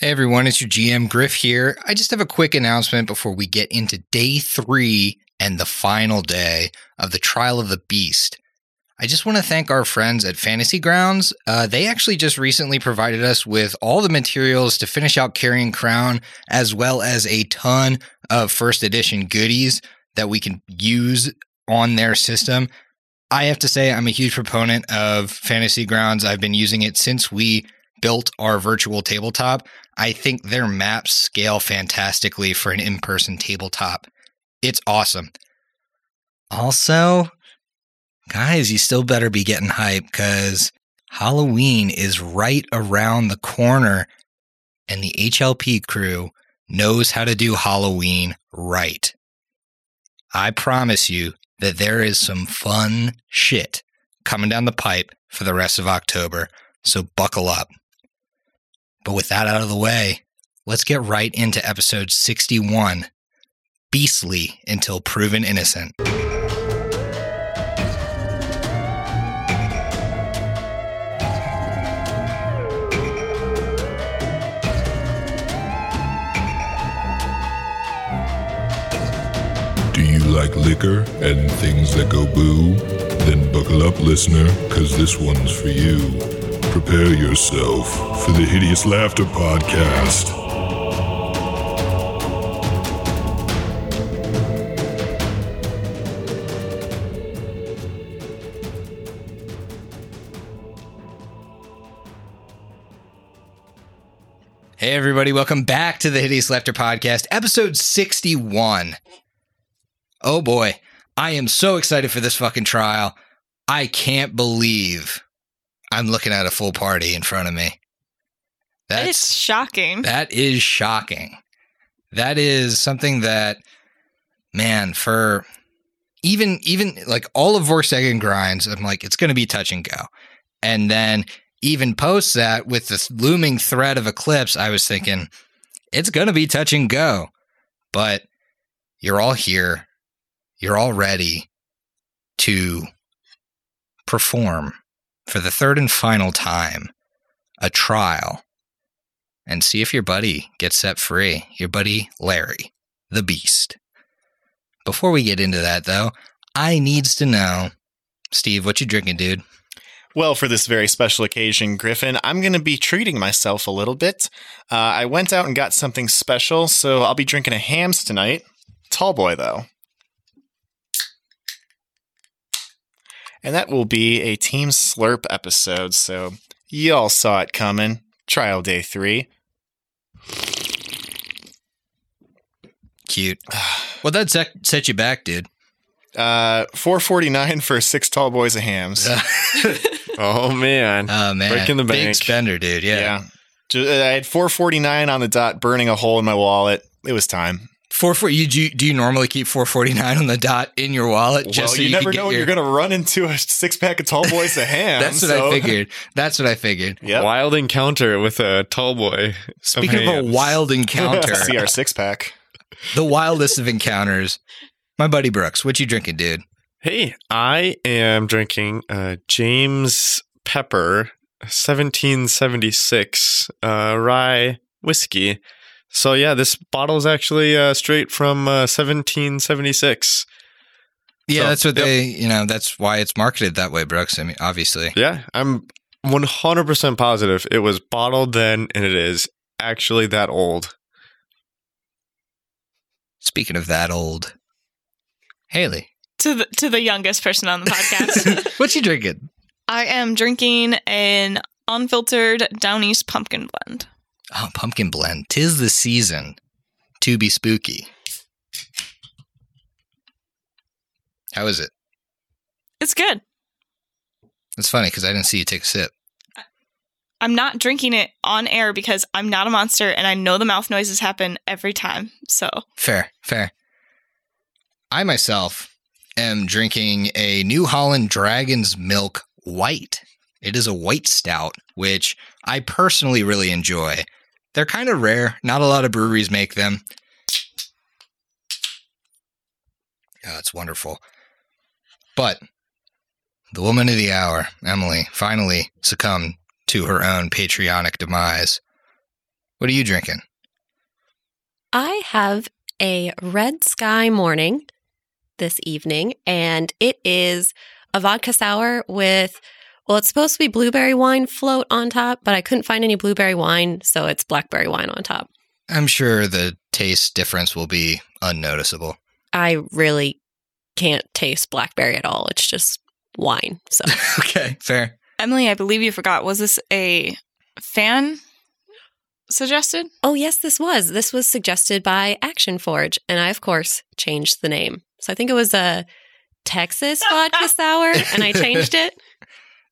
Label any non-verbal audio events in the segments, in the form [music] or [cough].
Hey everyone, it's your GM Griff here. I just have a quick announcement before we get into day three and the final day of the Trial of the Beast. I just want to thank our friends at Fantasy Grounds. Uh, they actually just recently provided us with all the materials to finish out Carrion Crown, as well as a ton of first edition goodies that we can use on their system. I have to say, I'm a huge proponent of Fantasy Grounds. I've been using it since we built our virtual tabletop. I think their maps scale fantastically for an in person tabletop. It's awesome. Also, guys, you still better be getting hype because Halloween is right around the corner, and the HLP crew knows how to do Halloween right. I promise you that there is some fun shit coming down the pipe for the rest of October, so buckle up. But with that out of the way, let's get right into episode 61 Beastly Until Proven Innocent. Do you like liquor and things that go boo? Then buckle up, listener, because this one's for you. Prepare yourself for the Hideous Laughter Podcast. Hey, everybody, welcome back to the Hideous Laughter Podcast, episode 61. Oh boy, I am so excited for this fucking trial. I can't believe I'm looking at a full party in front of me. That's it's shocking. That is shocking. That is something that, man, for even even like all of Vorstegan grinds, I'm like, it's going to be touch and go. And then even post that with this looming threat of Eclipse, I was thinking, it's going to be touch and go. But you're all here. You're all ready to perform for the third and final time a trial and see if your buddy gets set free. Your buddy Larry, the beast. Before we get into that though, I needs to know, Steve, what you drinking, dude? Well, for this very special occasion, Griffin, I'm going to be treating myself a little bit. Uh, I went out and got something special, so I'll be drinking a Hamm's tonight. Tall boy, though. And that will be a Team Slurp episode, so y'all saw it coming. Trial day three. Cute. [sighs] Well, that set, set you back, dude. Uh, 449 for six tall boys of Hamm's. [laughs] Oh man, Oh man, Breaking the bank. big spender, dude. Yeah, yeah. I had 449 on the dot, burning a hole in my wallet. It was time. Four four. You do, you- do you normally keep four forty nine on the dot in your wallet? well, Just so you, you, never can get know when your- you're going to run into a six pack of tall boys of [laughs] ham. That's what so- I figured. That's what I figured. [laughs] Yep. wild encounter with a tall boy. Speaking of a wild [laughs] encounter, See our six pack. the wildest of encounters. My buddy Brooks, what you drinking, dude? Hey, I am drinking uh, James Pepper 1776 uh, rye whiskey. So yeah, this bottle is actually uh, straight from uh, 1776. Yeah, So, that's what yep. they. You know, that's why it's marketed that way, Brooks. I mean, obviously. Yeah, I'm 100% positive it was bottled then and it is actually that old. Speaking of that old, Haley, to the to the youngest person on the podcast. [laughs] what you drinking? I am drinking an unfiltered Down East pumpkin blend. Oh, pumpkin blend. Tis the season to be spooky. How is it? It's good. It's funny because I didn't see you take a sip. I'm not drinking it on air because I'm not a monster and I know the mouth noises happen every time. So Fair, fair. I myself am drinking a New Holland Dragon's Milk White. It is a white stout, which I personally really enjoy. They're kind of rare. Not a lot of breweries make them. Yeah, it's wonderful. But the woman of the hour, Emily, finally succumbed to her own patriotic demise. What are you drinking? I have a red sky morning this evening, and it is a vodka sour with, well, it's supposed to be blueberry wine float on top, but I couldn't find any blueberry wine, so it's blackberry wine on top. I'm sure the taste difference will be unnoticeable. I really can't taste blackberry at all. It's just wine. So [laughs] okay, fair. Emily, I believe you forgot. Was this a fan suggested? Oh, yes, this was. This was suggested by Action Forge, and I, of course, changed the name. So I think it was a Texas [laughs] vodka sour, and I changed it. [laughs]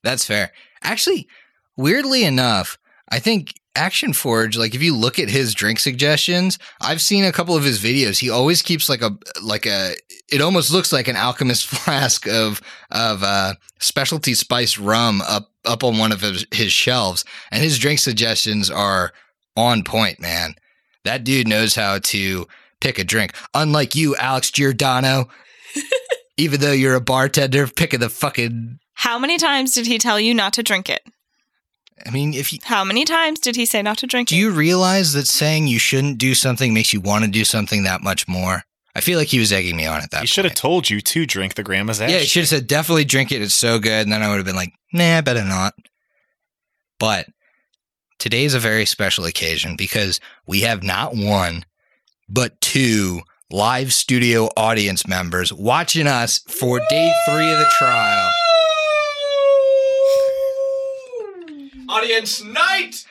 That's fair. Actually, weirdly enough, I think Action Forge, like if you look at his drink suggestions, I've seen a couple of his videos. He always keeps like a like a it almost looks like an alchemist [laughs] flask of of uh specialty spice rum up up on one of his, his shelves. And his drink suggestions are on point, man. That dude knows how to pick a drink. Unlike you, Alex Giordano. [laughs] even though you're a bartender, picking the fucking How many times did he tell you not to drink it? I mean, if you How many times did he say not to drink it? Do it? you realize that saying you shouldn't do something makes you want to do something that much more? I feel like he was egging me on at that. He should have point. told you to drink the grandma's ash. Yeah, he should have said definitely drink it. It's so good, and then I would have been like, nah, I better not. But today is a very special occasion because we have not one, but two live studio audience members watching us for day three of the trial. Audience night!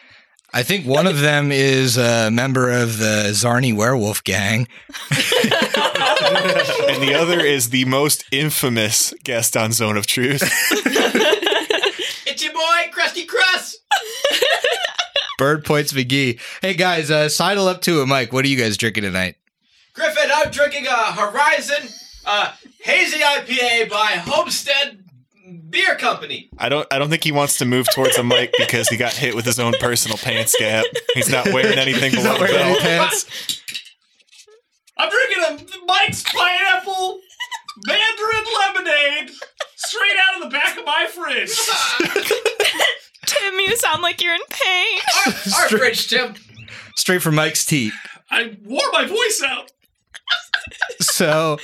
I think one of them is a member of the Zarni werewolf gang. [laughs] and the other is the most infamous guest on Zone of Truth. [laughs] It's your boy, Krusty Krust! [laughs] Bird Points McGee. Hey guys, uh, sidle up to a mic. What are you guys drinking tonight? Griffin, I'm drinking a Horizon uh, Hazy IPA by Homestead Beer Company. I don't I don't think he wants to move towards a mic [laughs] because he got hit with his own personal pants gap. He's not wearing anything He's below not wearing the any belt. pants. I'm drinking a Mike's Pineapple Mandarin Lemonade straight out of the back of my fridge. [laughs] Tim, you sound like you're in pain. our, our fridge, Tim. Straight from Mike's teeth. I wore my voice out. So,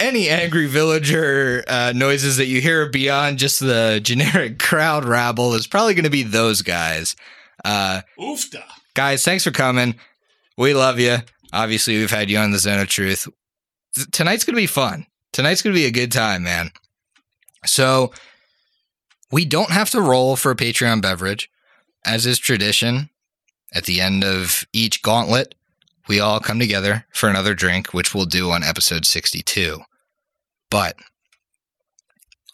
any angry villager uh, noises that you hear beyond just the generic [laughs] crowd rabble is probably going to be those guys. Uh, Oofda. guys, thanks for coming. We love you. Obviously, we've had you on the Zone of Truth. Tonight's going to be fun. Tonight's going to be a good time, man. So, we don't have to roll for a Patreon beverage, as is tradition. At the end of each gauntlet, we all come together for another drink, which we'll do on episode 62. But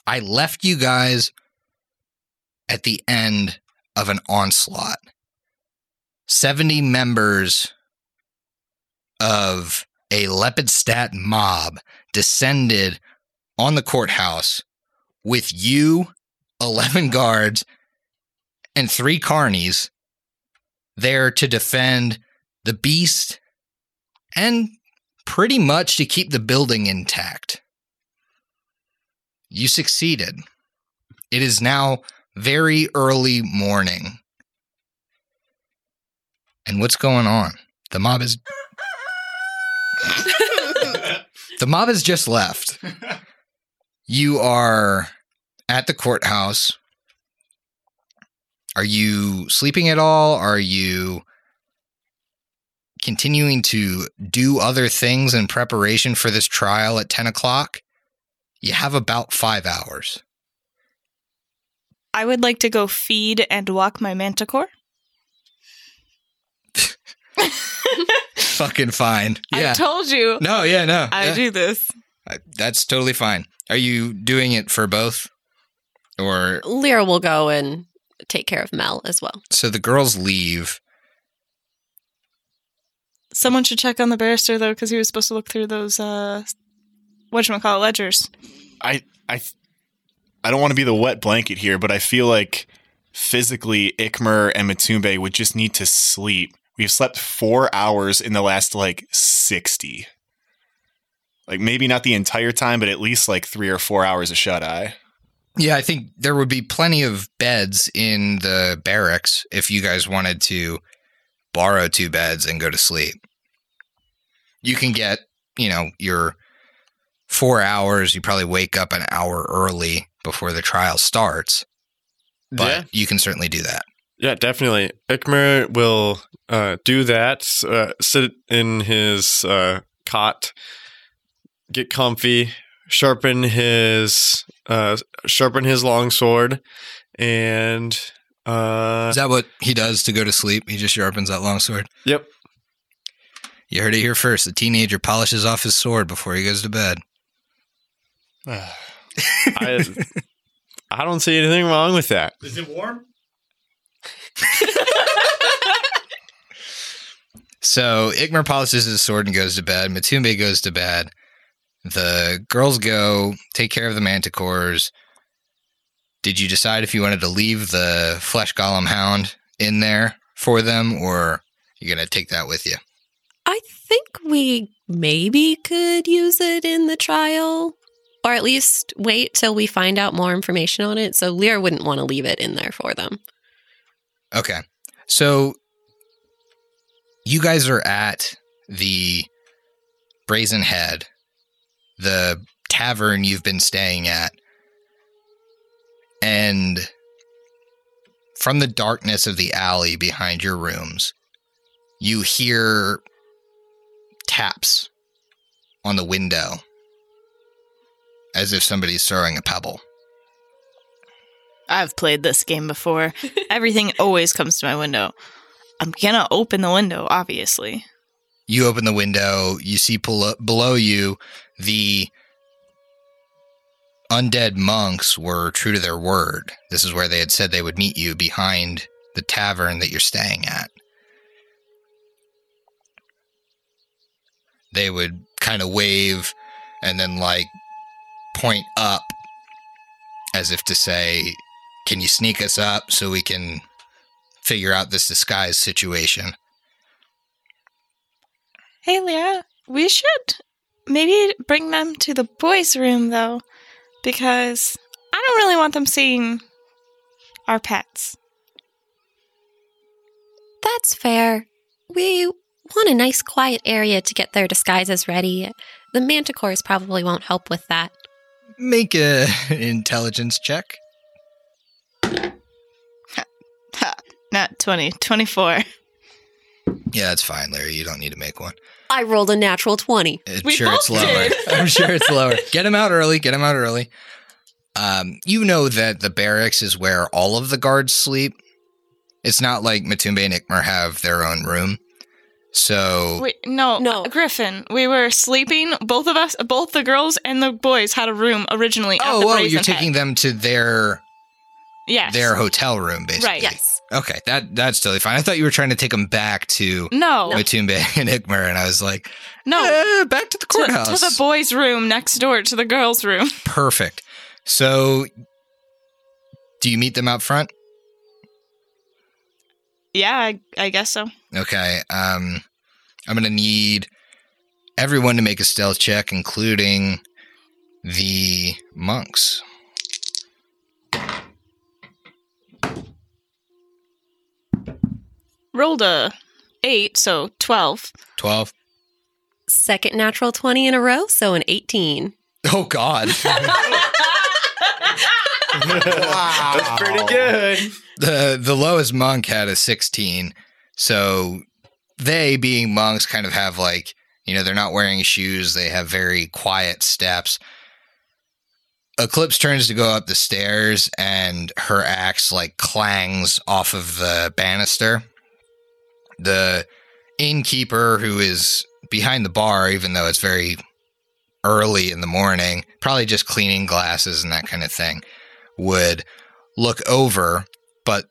I left you guys at the end of an onslaught. 70 members of a Lepidstadt mob descended on the courthouse with you, 11 guards, and three carnies there to defend the beast and pretty much to keep the building intact. You succeeded. It is now very early morning. And what's going on? The mob is. [laughs] the mob has just left. You are at the courthouse. Are you sleeping at all? Are you continuing to do other things in preparation for this trial at 10 o'clock? You have about five hours. I would like to go feed and walk my manticore. [laughs] Fucking fine. Yeah. I told you no, yeah, no. I yeah. do this. I- That's totally fine. Are you doing it for both? Or Lyra will go and take care of Mel as well. so the girls leave. Someone should check on the barrister though, because he was supposed to look through those uh whatchamacallit ledgers. I I I don't want to be the wet blanket here, but I feel like physically Ikmer and Matumbe would just need to sleep. We've slept four hours in the last like sixty. Like maybe not the entire time, but at least like three or four hours of shut eye. Yeah, I think there would be plenty of beds in the barracks if you guys wanted to borrow two beds and go to sleep. You can get, you know, your four hours. You probably wake up an hour early before the trial starts, but yeah, you can certainly do that. yeah, definitely. Ikmer will uh, do that. Uh, sit in his uh, cot, get comfy, sharpen his uh, sharpen his longsword, and uh, Is that what he does to go to sleep? He just sharpens that longsword. yep. You heard it here first. The teenager polishes off his sword before he goes to bed. [sighs] I, I don't see anything wrong with that. Is it warm? So Ikmer polishes his sword and goes to bed. Matumbe goes to bed. The girls go take care of the manticores. Did you decide if you wanted to leave the flesh golem hound in there for them, or you're gonna take that with you? I think we maybe could use it in the trial, or at least wait till we find out more information on it. So Lear wouldn't want to leave it in there for them. Okay. So you guys are at the Brazen Head, the tavern you've been staying at. And from the darkness of the alley behind your rooms, you hear taps on the window as if somebody's throwing a pebble. I've played this game before. [laughs] Everything always comes to my window. I'm gonna open the window, obviously. You open the window, you see below, below you the undead monks were true to their word. This is where they had said they would meet you behind the tavern that you're staying at. They would kind of wave and then like point up as if to say, Can you sneak us up so we can figure out this disguise situation? Hey, Leah, we should maybe bring them to the boys' room, though, because I don't really want them seeing our pets. That's fair. We want a nice quiet area to get their disguises ready. The manticores probably won't help with that. Make a [laughs] intelligence check. Ha, [laughs] not 20, 24. Yeah, that's fine, Larry. You don't need to make one. I rolled a natural 20. I'm We sure it's both lower. did. [laughs] I'm sure it's lower. Get him out early. Get him out early. Um, you know that the barracks is where all of the guards sleep. It's not like Matumbe and Ikmer have their own room. So Wait, no, No. Griffin. We were sleeping. Both of us, both the girls and the boys, had a room originally. at oh, the oh, Brazen you're taking Head. them to their yes, their hotel room, basically. Right. Yes. Okay, that that's totally fine. I thought you were trying to take them back to No, no, Matumbe [laughs] and Ikmer, and I was like, no. eh, back to the To, courthouse. to the boys' room next door to the girls' room. Perfect. So, do you meet them out front? Yeah, I, I guess so. Okay. Um, I'm gonna need everyone to make a stealth check, including the monks. Rolled a eight, so twelve. Twelve. Second natural 20 in a row, so an 18. Oh God. [laughs] [laughs] That's pretty good. the the lowest monk had a 16 so they being monks kind of have like you know they're not wearing shoes. They have very quiet steps. Eclipse turns to go up the stairs and her axe like clangs off of the banister. The innkeeper who is behind the bar even though it's very early in the morning probably just cleaning glasses and that kind of thing would look over but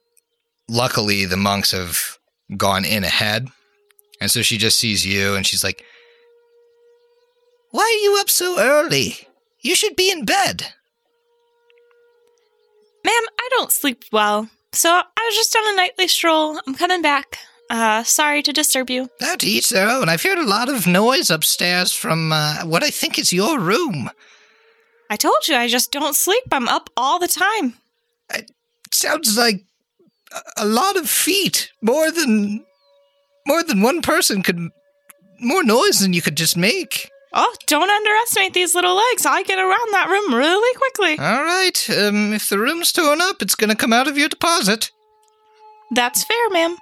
luckily the monks have gone in ahead and so she just sees you and she's like why are you up so early you should be in bed Ma'am, I don't sleep well, so I was just on a nightly stroll. I'm coming back. Uh, sorry to disturb you. now to each their own i've heard a lot of noise upstairs from uh, what i think is your room I told you I just don't sleep. I'm up all the time. It sounds like a- a lot of feet more than more than one person could more noise than you could just make. Oh, don't underestimate these little legs. I get around that room really quickly. All right. Um, if the room's torn up, it's going to come out of your deposit. That's fair, ma'am.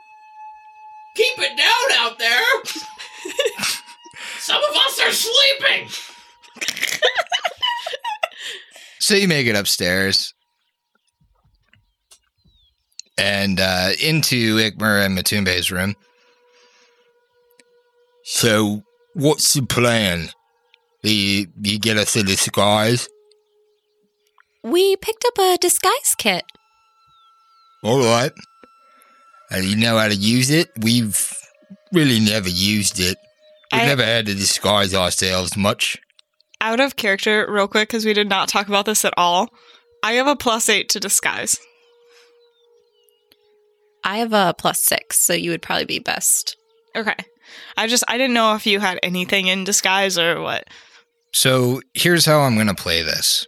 Keep it down out there. [laughs] Some of us are sleeping. [laughs] So you make it upstairs and uh, into Ikmer and Matumbe's room. So, what's the plan? You, you get us a disguise? We picked up a disguise kit. All right. And you know how to use it? We've really never used it. We've I- never had to disguise ourselves much. Out of character, real quick, because we did not talk about this at all. I have a plus eight to disguise. I have a plus six, so you would probably be best. Okay. I just, I didn't know if you had anything in disguise or what. So here's how I'm going to play this.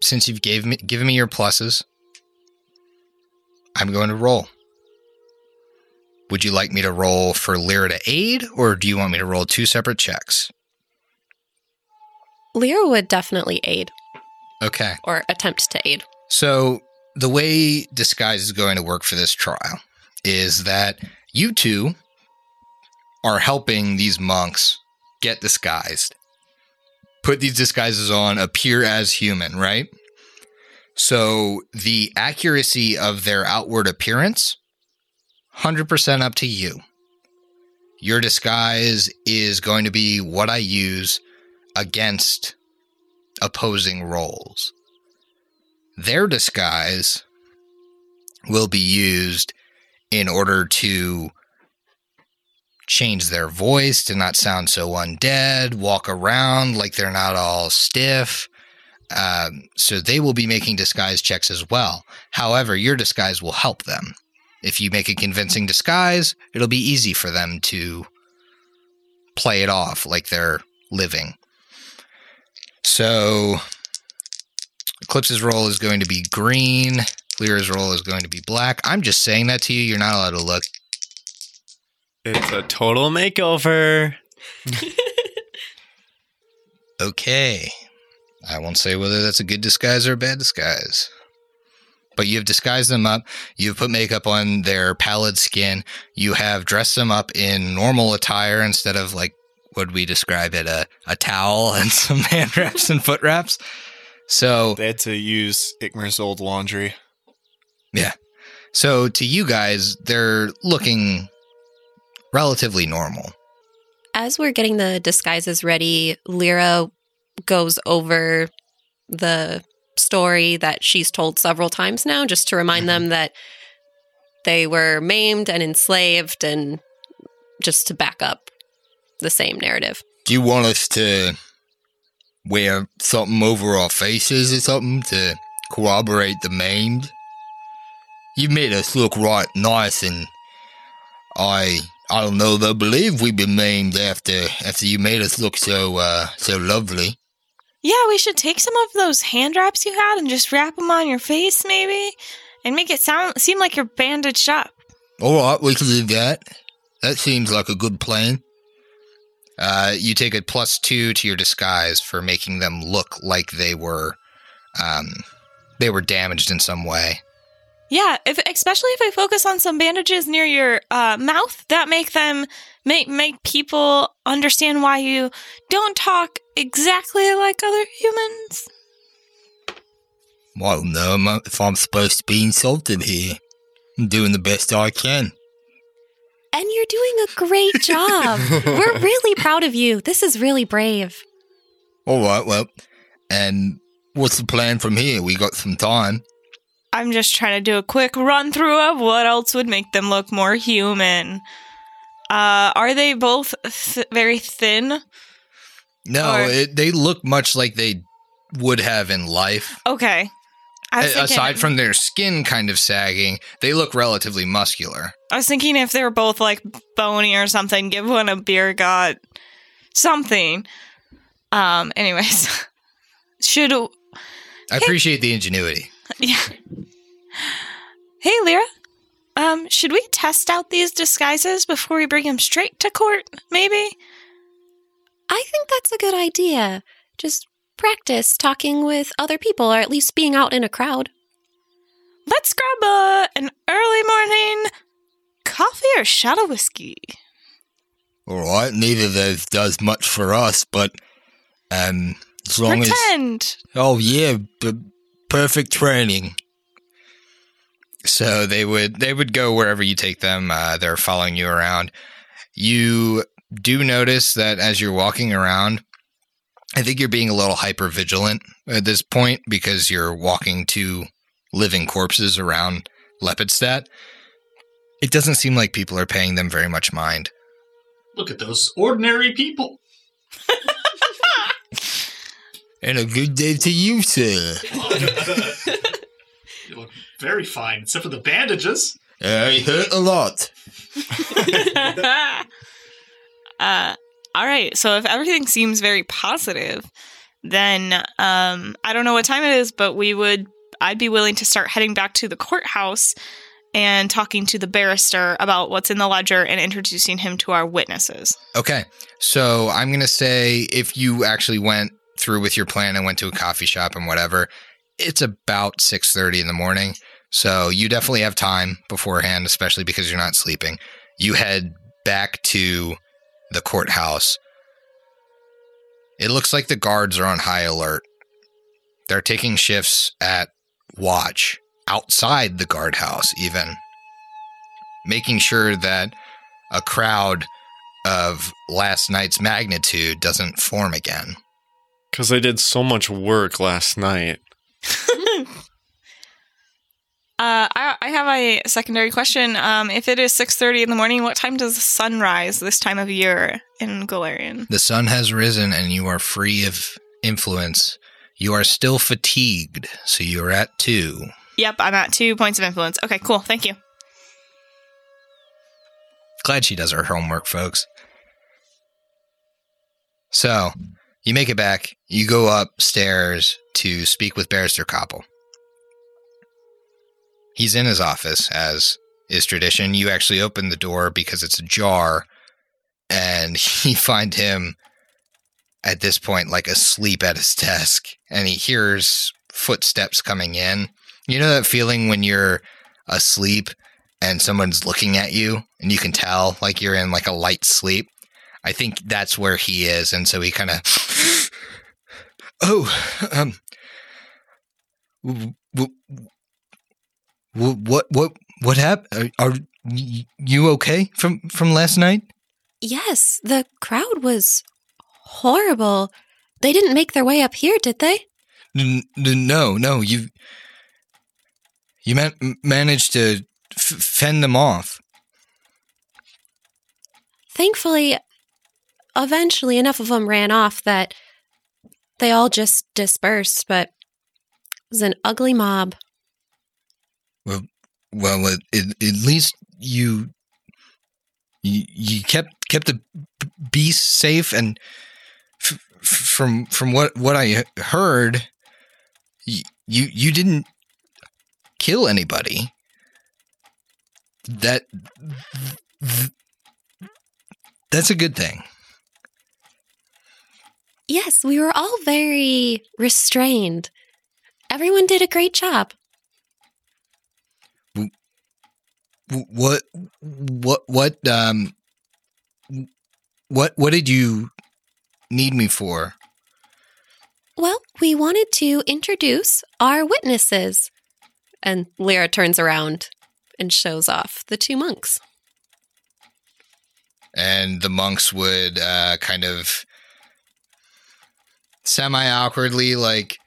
Since you've gave me, given me your pluses, I'm going to roll. Would you like me to roll for Lyra to aid, or do you want me to roll two separate checks? Lyra would definitely aid Okay. or attempt to aid. So the way disguise is going to work for this trial is that you two are helping these monks get disguised. Put these disguises on, appear as human, right? So the accuracy of their outward appearance 100% up to you. Your disguise is going to be what I use against opposing roles their disguise will be used in order to change their voice to not sound so undead, walk around like they're not all stiff. Um, so they will be making disguise checks as well. However, your disguise will help them. If you make a convincing disguise, it'll be easy for them to play it off like they're living. So Eclipse's roll is going to be green. Lyra's roll is going to be black. I'm just saying that to you. You're not allowed to look. It's a total makeover. [laughs] Okay. I won't say whether that's a good disguise or a bad disguise. But you have disguised them up. You've put makeup on their pallid skin. You have dressed them up in normal attire instead of like what we describe it a, a towel and [laughs] some hand wraps and foot wraps. So They had to use Ikmer's old laundry. Yeah. So to you guys, they're looking relatively normal. As we're getting the disguises ready, Lyra goes over the story that she's told several times now, just to remind mm-hmm. them that they were maimed and enslaved, and just to back up the same narrative. Do you want us to wear something over our faces or something to corroborate the maimed? You made us look right nice, and I I don't know they'll believe we've been maimed after after you made us look so uh so lovely. Yeah, we should take some of those hand wraps you had and just wrap them on your face, maybe, and make it sound seem like you're bandaged up. All right, we can do that. That seems like a good plan. Uh, you take a plus two to your disguise for making them look like they were, um, they were damaged in some way. Yeah, if especially if I focus on some bandages near your uh, mouth that make them make make people understand why you don't talk exactly like other humans. Well, don't know I'm- if I'm supposed to be insulted here. I'm doing the best I can. And you're doing a great [laughs] job. We're really proud of you. This is really brave. All right, well, and what's the plan from here? We got some time. I'm just trying to do a quick run through of what else would make them look more human. Uh, are they both th- very thin? No, Or- it, they look much like they would have in life. Okay. I was, A- thinking, Aside from their skin kind of sagging, they look relatively muscular. I was thinking if they were both like bony or something, give one a beer gut, something. Um. Anyways, [laughs] should I appreciate the ingenuity. [laughs] yeah. Hey, Lyra. Um, should we test out these disguises before we bring him straight to court? Maybe. I think that's a good idea. Just practice talking with other people or at least being out in a crowd. Let's grab a an early morning coffee or shot of whiskey. All right, neither of those does much for us, but um, as long as Pretend. oh yeah, b- perfect training. So they would they would go wherever you take them. Uh, they're following you around. You do notice that as you're walking around, I think you're being a little hyper vigilant at this point because you're walking two living corpses around Lepidstadt. It doesn't seem like people are paying them very much mind. Look at those ordinary people. [laughs] And a good day to you, sir. [laughs] you look very fine, except for the bandages. I hurt a lot. [laughs] uh, all right. So if everything seems very positive, then um, I don't know what time it is, but we would. I'd be willing to start heading back to the courthouse and talking to the barrister about what's in the ledger and introducing him to our witnesses. Okay. So I'm going to say if you actually went through with your plan and went to a coffee shop and whatever, it's about 6:30 in the morning. So you definitely have time beforehand, especially because you're not sleeping. You head back to the courthouse. It looks like the guards are on high alert. They're taking shifts at watch outside the guardhouse even making sure that a crowd of last night's magnitude doesn't form again. Because I did so much work last night. [laughs] Uh, I, I have a secondary question. Um, if it is six thirty in the morning, what time does the sun rise this time of year in Golarion? The sun has risen and you are free of influence. You are still fatigued, so you're at two. Yep, I'm at two points of influence. Okay, cool. Thank you. Glad she does her homework, folks. So, you make it back. You go upstairs to speak with Barrister Koppel. He's in his office, as is tradition. You actually open the door because it's ajar, and [laughs] you find him at this point like asleep at his desk, and he hears footsteps coming in. You know that feeling when you're asleep and someone's looking at you and you can tell like you're in like a light sleep. I think that's where he is, and so he kind of, [gasps] oh, um, w- what what what happened? Are, are you okay from from last night? Yes, the crowd was horrible. They didn't make their way up here, did they? N- n- no, no, you you man- managed to f- fend them off. Thankfully, eventually enough of them ran off that they all just dispersed, but it was an ugly mob. Well, at, at least you, you you kept kept the beast safe, and f- from from what what I heard, you you, you didn't kill anybody. That th- that's a good thing. Yes, we were all very restrained. Everyone did a great job. W- What what what um what what did you need me for? Well, we wanted to introduce our witnesses. And Lyra turns around and shows off the two monks. and the monks would uh, kind of semi awkwardly like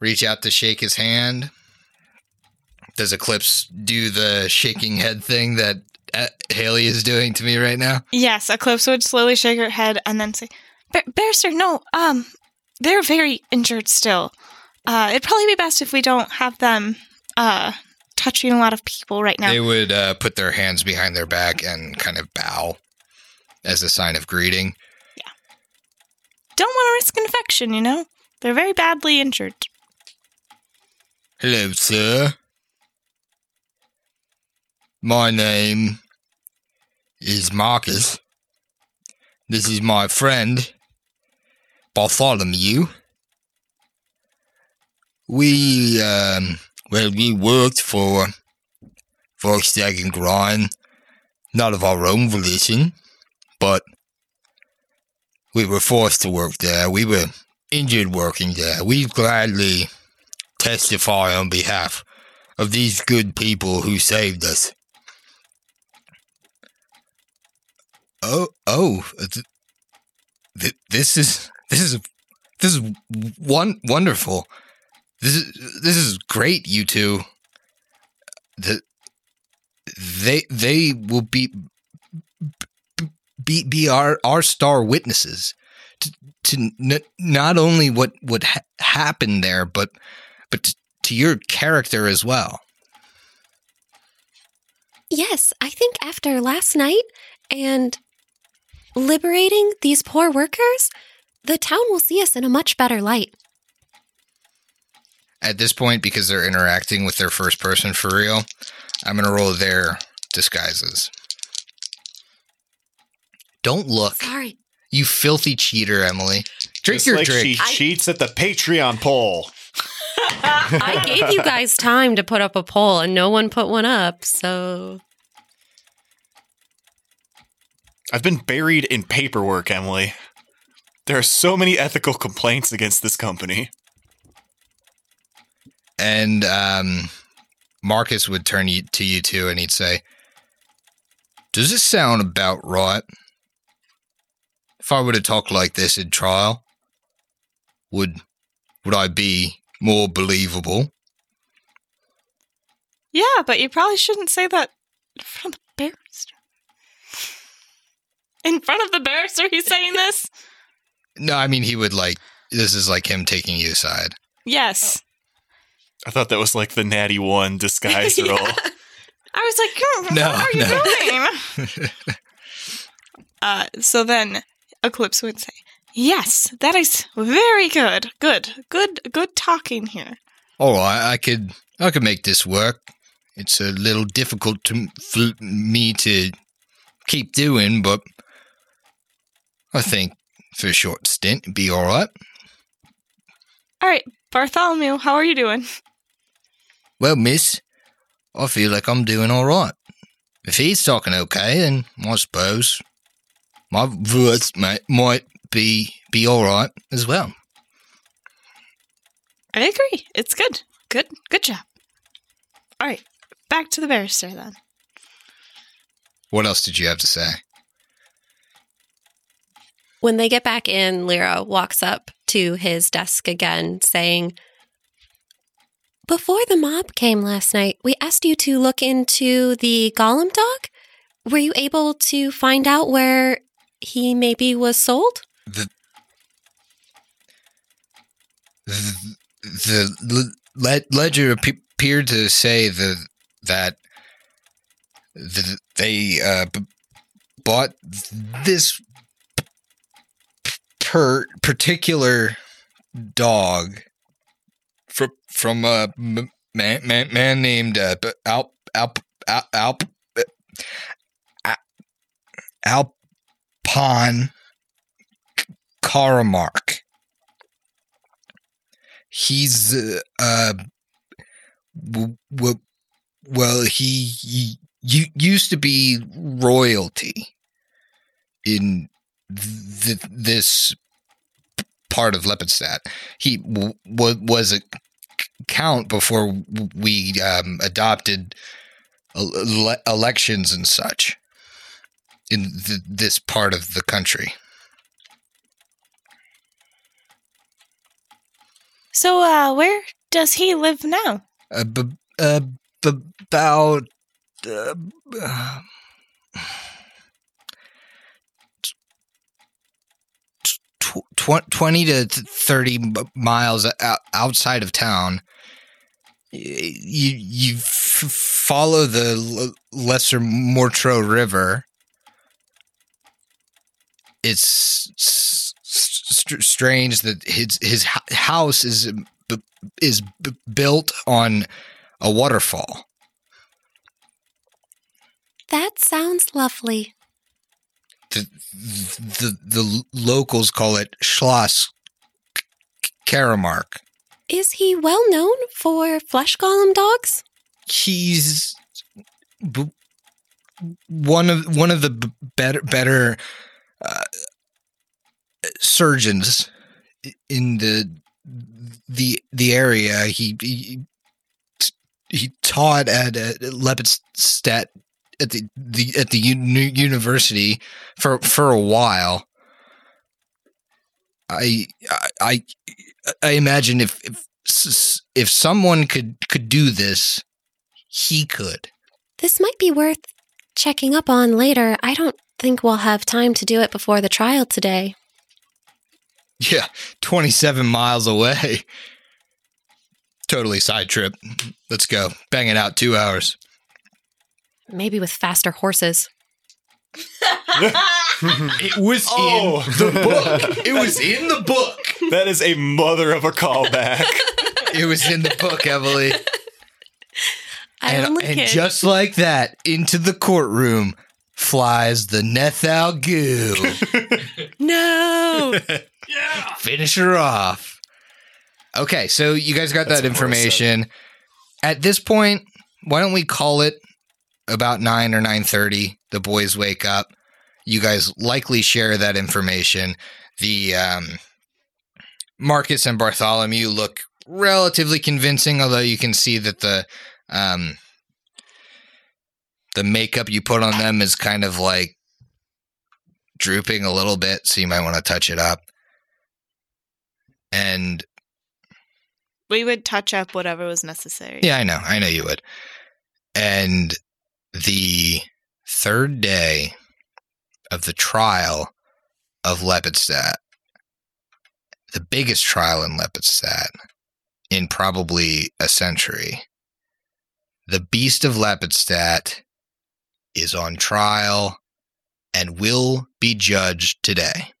reach out to shake his hand. Does Eclipse do the shaking head thing that uh, Haley is doing to me right now? Yes, Eclipse would slowly shake her head and then say, "Bar- "Barrister, no. Um, they're very injured still. Uh, it'd probably be best if we don't have them uh touching a lot of people right now." They would uh, put their hands behind their back and kind of bow as a sign of greeting. Yeah. Don't want to risk infection, you know? They're very badly injured. Hello, sir. My name is Marcus. This is my friend, Bartholomew. We, um, well, we worked for, Stag Grind, not of our own volition, but we were forced to work there. We were injured working there. We gladly testify on behalf of these good people who saved us. Oh, oh, uh, th- th- this is this is this is one wonderful. This is this is great, you two. The, they they will be be be our our star witnesses to, to n- not only what what ha- happened there, but but to your character as well. Yes, I think after last night and liberating these poor workers, the town will see us in a much better light. At this point, because they're interacting with their first person for real, I'm gonna roll their disguises. Don't look, Sorry. you filthy cheater, Emily. Drink Just your like drink. she cheats at the Patreon poll. [laughs] I gave you guys time to put up a poll and no one put one up, so I've been buried in paperwork, Emily. There are so many ethical complaints against this company. and um, Marcus would turn you, to you two and he'd say, "Does this sound about right? If I were to talk like this in trial, would would I be more believable?" Yeah, but you probably shouldn't say that in front of the barrister. In front of the barrister, he's saying this? No, I mean he would like. This is like him taking you aside. Yes. I thought that was like the natty one disguise [laughs] Yeah. roll. I was like, "Hmm, No, what are you no. doing? [laughs] uh, so then Eclipse would say, Yes, that is very good. Good, good, good talking here. All right, I could I could make this work. It's a little difficult to for me to keep doing, but I think for a short stint it'd be all right. All right, Bartholomew, how are you doing? Well, miss, I feel like I'm doing all right. If he's talking okay, then I suppose my words might might be be all right as well. I agree. It's good. Good, good job. All right, back to the barrister then. What else did you have to say? When they get back in, Lyra walks up to his desk again, saying, Before the mob came last night, we asked you to look into the golem dog. Were you able to find out where he maybe was sold? the the, the le- ledger appeared to say the, that the, they uh, b- bought this per particular dog from from a man man, man named uh, Alp Alp Alp Alp uh, Alpon Caromarc. He's uh, uh w- w- well he, he used to be royalty in th- this part of Lepidstadt. He w- w- was a count before we um, adopted ele- elections and such in th- this part of the country. So, uh, where does he live now? Uh, b- uh, b- about uh, uh, tw- tw- 20 to 30 miles outside of town. You you f- follow the L- Lesser Mortro River. It's s- s- strange that his his house is b- is b- built on a waterfall. That sounds lovely. The the the locals call it Schloss Caromarc. Is he well known for flesh golem dogs? He's b- one of one of the b- better better uh, surgeons in the the the area. He he, he taught at, at Lepidstadt at the, the at the uni- university for for a while. I I I imagine if if if someone could could do this, he could. This might be worth checking up on later. I don't think we'll have time to do it before the trial today. Yeah, 27 miles away. Totally side trip. Let's go. Bang it out 2 hours. Maybe with faster horses. It was Oh. in the book. It was in the book. That is a mother of a callback. It was in the book, Emily. I and, only and just like that, into the courtroom flies the Nethal goo. [laughs] No! Yeah. [laughs] Finish her off. Okay, so you guys got That's that information. At this point, why don't we call it about 9 or 9:30? The boys wake up. You guys likely share that information. The um, Marcus and Bartholomew look relatively convincing, although you can see that the um, the makeup you put on them is kind of like drooping a little bit, so you might want to touch it up. And we would touch up whatever was necessary. yeah, I know, I know you would. And the third day of the trial of Lepidstadt, the biggest trial in Lepidstadt in probably a century, the Beast of Lepidstadt is on trial and will be judged today.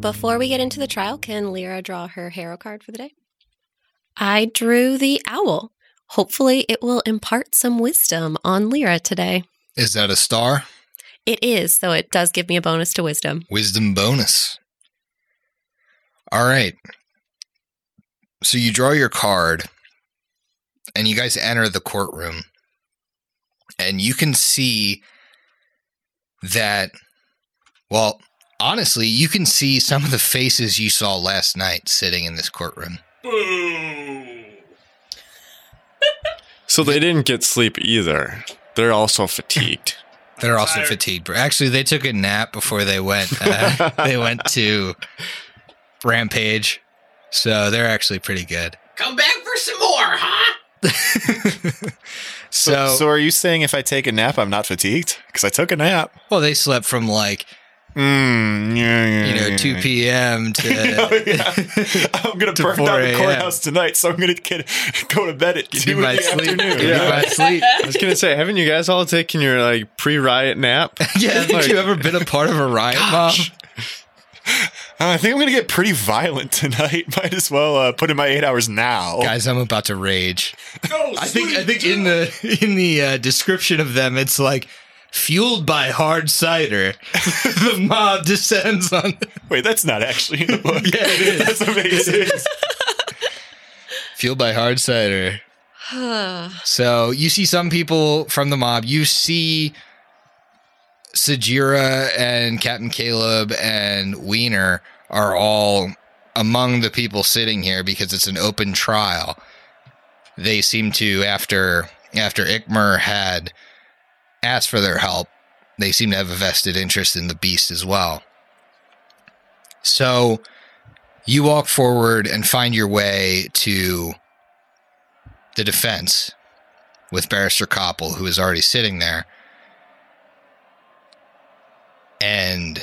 Before we get into the trial, can Lyra draw her hero card for the day? I drew the owl. Hopefully, it will impart some wisdom on Lyra today. Is that a star? It is, so it does give me a bonus to wisdom. Wisdom bonus. All right. So you draw your card and you guys enter the courtroom. And you can see that, well, honestly, you can see some of the faces you saw last night sitting in this courtroom. Boo. So they didn't get sleep either. They're also fatigued. [laughs] They're also Tired. fatigued. Actually, they took a nap before they went. Uh, [laughs] they went to Rampage, so they're actually pretty good. Come back for some more, huh? [laughs] So, so, so are you saying if I take a nap, I'm not fatigued? Because I took a nap. well, they slept from like Mm, yeah, yeah, you know yeah, 2 p.m. [laughs] [laughs] Oh, to yeah. I'm gonna to burn down the courthouse tonight, so I'm gonna get go to bed at Give two my in the sleep. afternoon. Give me my sleep. I was gonna say, haven't you guys all taken your like pre-riot nap? [laughs] Yeah, haven't Like- you ever been a part of a riot mob? Uh, I think I'm gonna get pretty violent tonight. Might as well uh, put in my eight hours now. Guys, I'm about to rage. Go I think I think in the in the uh, description of them, it's like fueled by hard cider. [laughs] the mob descends on. Wait, that's not actually in the book. [laughs] Yeah, it is. That's amazing. [laughs] Fueled by hard cider. [sighs] So you see some people from the mob. You see Sajira and Captain Caleb and Wiener are all among the people sitting here because it's an open trial. They seem to after after Ikmer had asked for their help, they seem to have a vested interest in the beast as well. So you walk forward and find your way to the defense with Barrister Koppel, who is already sitting there. And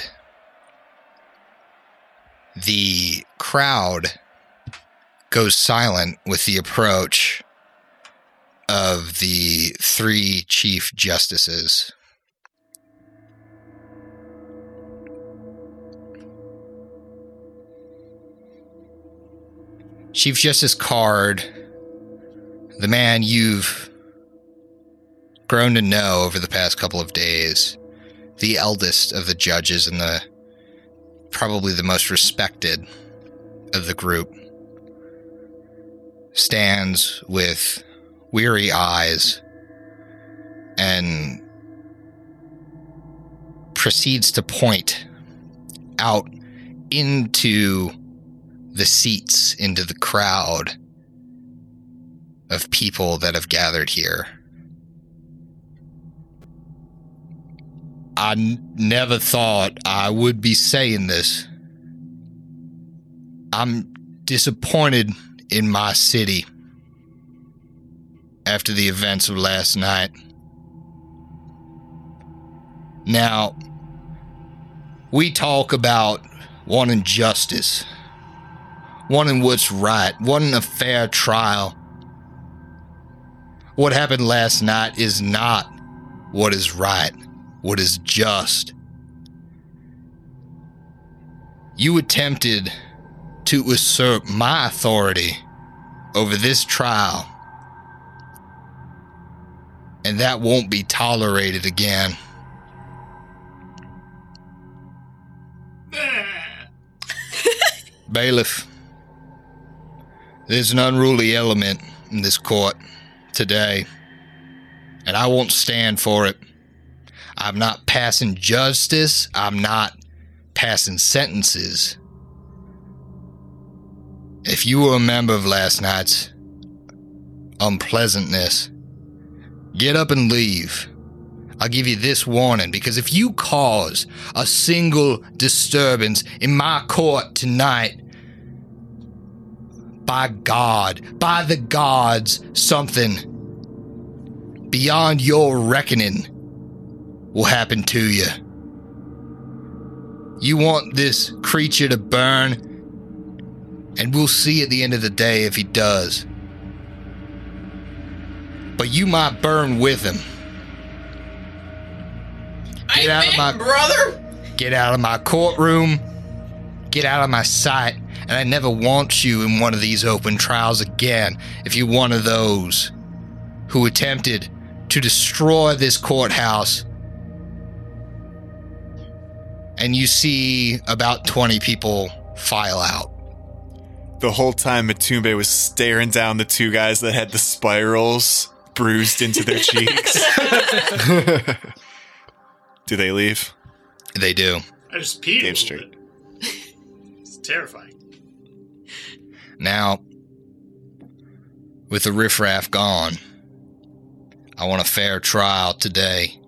the crowd goes silent with the approach of the three chief justices. Chief Justice Card, the man you've grown to know over the past couple of days, the eldest of the judges and the probably the most respected of the group, stands with weary eyes and proceeds to point out into the seats, into the crowd of people that have gathered here. I n- never thought I would be saying this. I'm disappointed in my city after the events of last night. Now, we talk about wanting justice, wanting what's right, wanting a fair trial. What happened last night is not what is right, what is just. You attempted to usurp my authority over this trial, and that won't be tolerated again. [laughs] Bailiff, there's an unruly element in this court today, and I won't stand for it. I'm not passing justice, I'm not passing sentences. If you were a member of last night's unpleasantness, get up and leave. I'll give you this warning because if you cause a single disturbance in my court tonight, by God, by the gods, something beyond your reckoning will happen to you. You want this creature to burn, and we'll see at the end of the day if he does. But you might burn with him. Get out of my brother. Get out of my courtroom. Get out of my sight. And I never want you in one of these open trials again if you're one of those who attempted to destroy this courthouse. And you see about 20 people file out. The whole time Matumbe was staring down the two guys that had the spirals bruised into their [laughs] cheeks. Do they leave? They do. I just peed Game a straight. [laughs] It's terrifying. Now, with the riffraff gone, I want a fair trial today.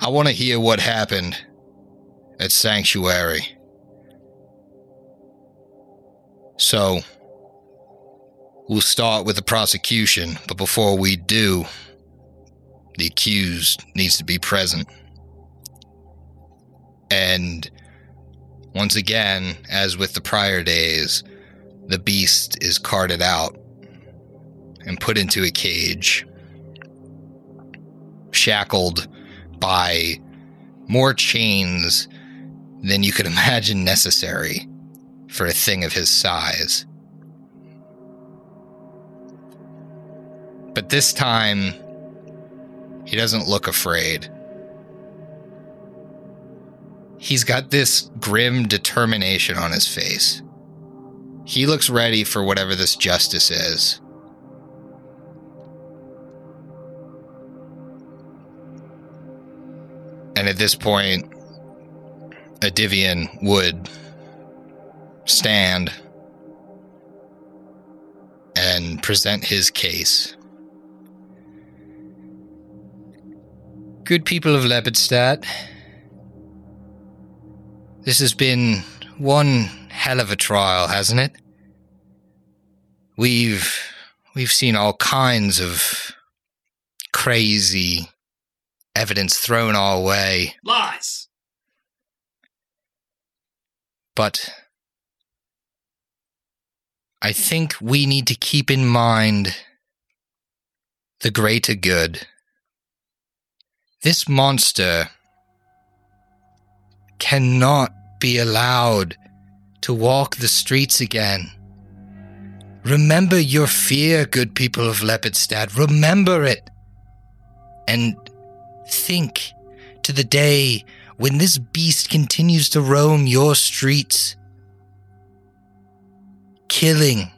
I want to hear what happened at Sanctuary. So, we'll start with the prosecution, but before we do, the accused needs to be present. And once again, as with the prior days, the beast is carted out and put into a cage, shackled by more chains than you could [laughs] imagine necessary for a thing of his size. But this time, he doesn't look afraid. He's got this grim determination on his face. He looks ready for whatever this justice is. And at this point, Adivian would stand and present his case. Good people of Lepidstadt, this has been one hell of a trial, hasn't it? We've we've seen all kinds of crazy evidence thrown our way, Lies. but I think we need to keep in mind the greater good. This monster cannot be allowed to walk the streets again. Remember your fear, good people of Lepidstadt. Remember it. And think to the day when this beast continues to roam your streets, killing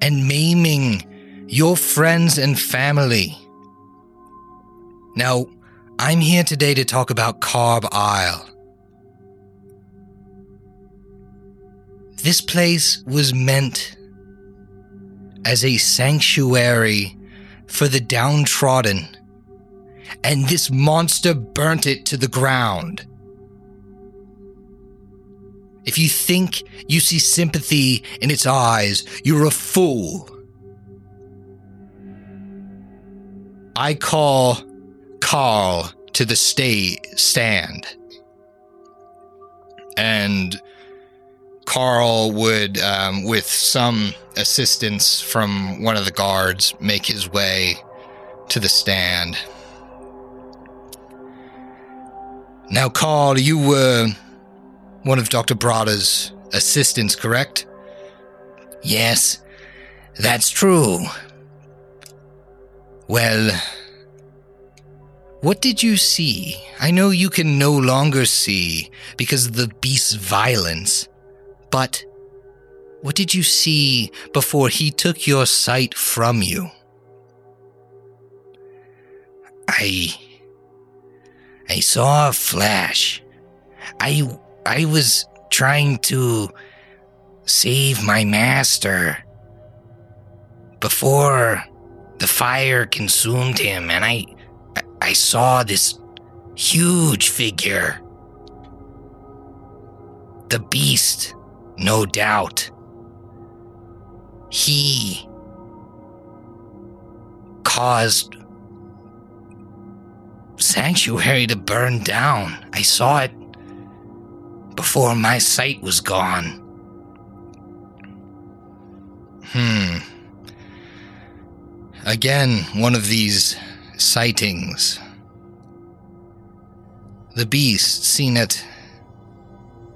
and maiming your friends and family. Now, I'm here today to talk about Carb Isle. This place was meant as a sanctuary for the downtrodden, and this monster burnt it to the ground. If you think you see sympathy in its eyes, you're a fool. I call Carl to the stay stand. And Carl would, um, with some assistance from one of the guards, make his way to the stand. Now, Carl, you were one of Dr. Brada's assistants, correct? Yes, that's true. Well, what did you see? I know you can no longer see because of the beast's violence, but what did you see before he took your sight from you? I. I saw a flash. I. I was trying to save my master before the fire consumed him, and I. I saw this huge figure. The beast, no doubt. He caused sanctuary to burn down. I saw it before my sight was gone. Hmm. Again, one of these sightings. The beast seen at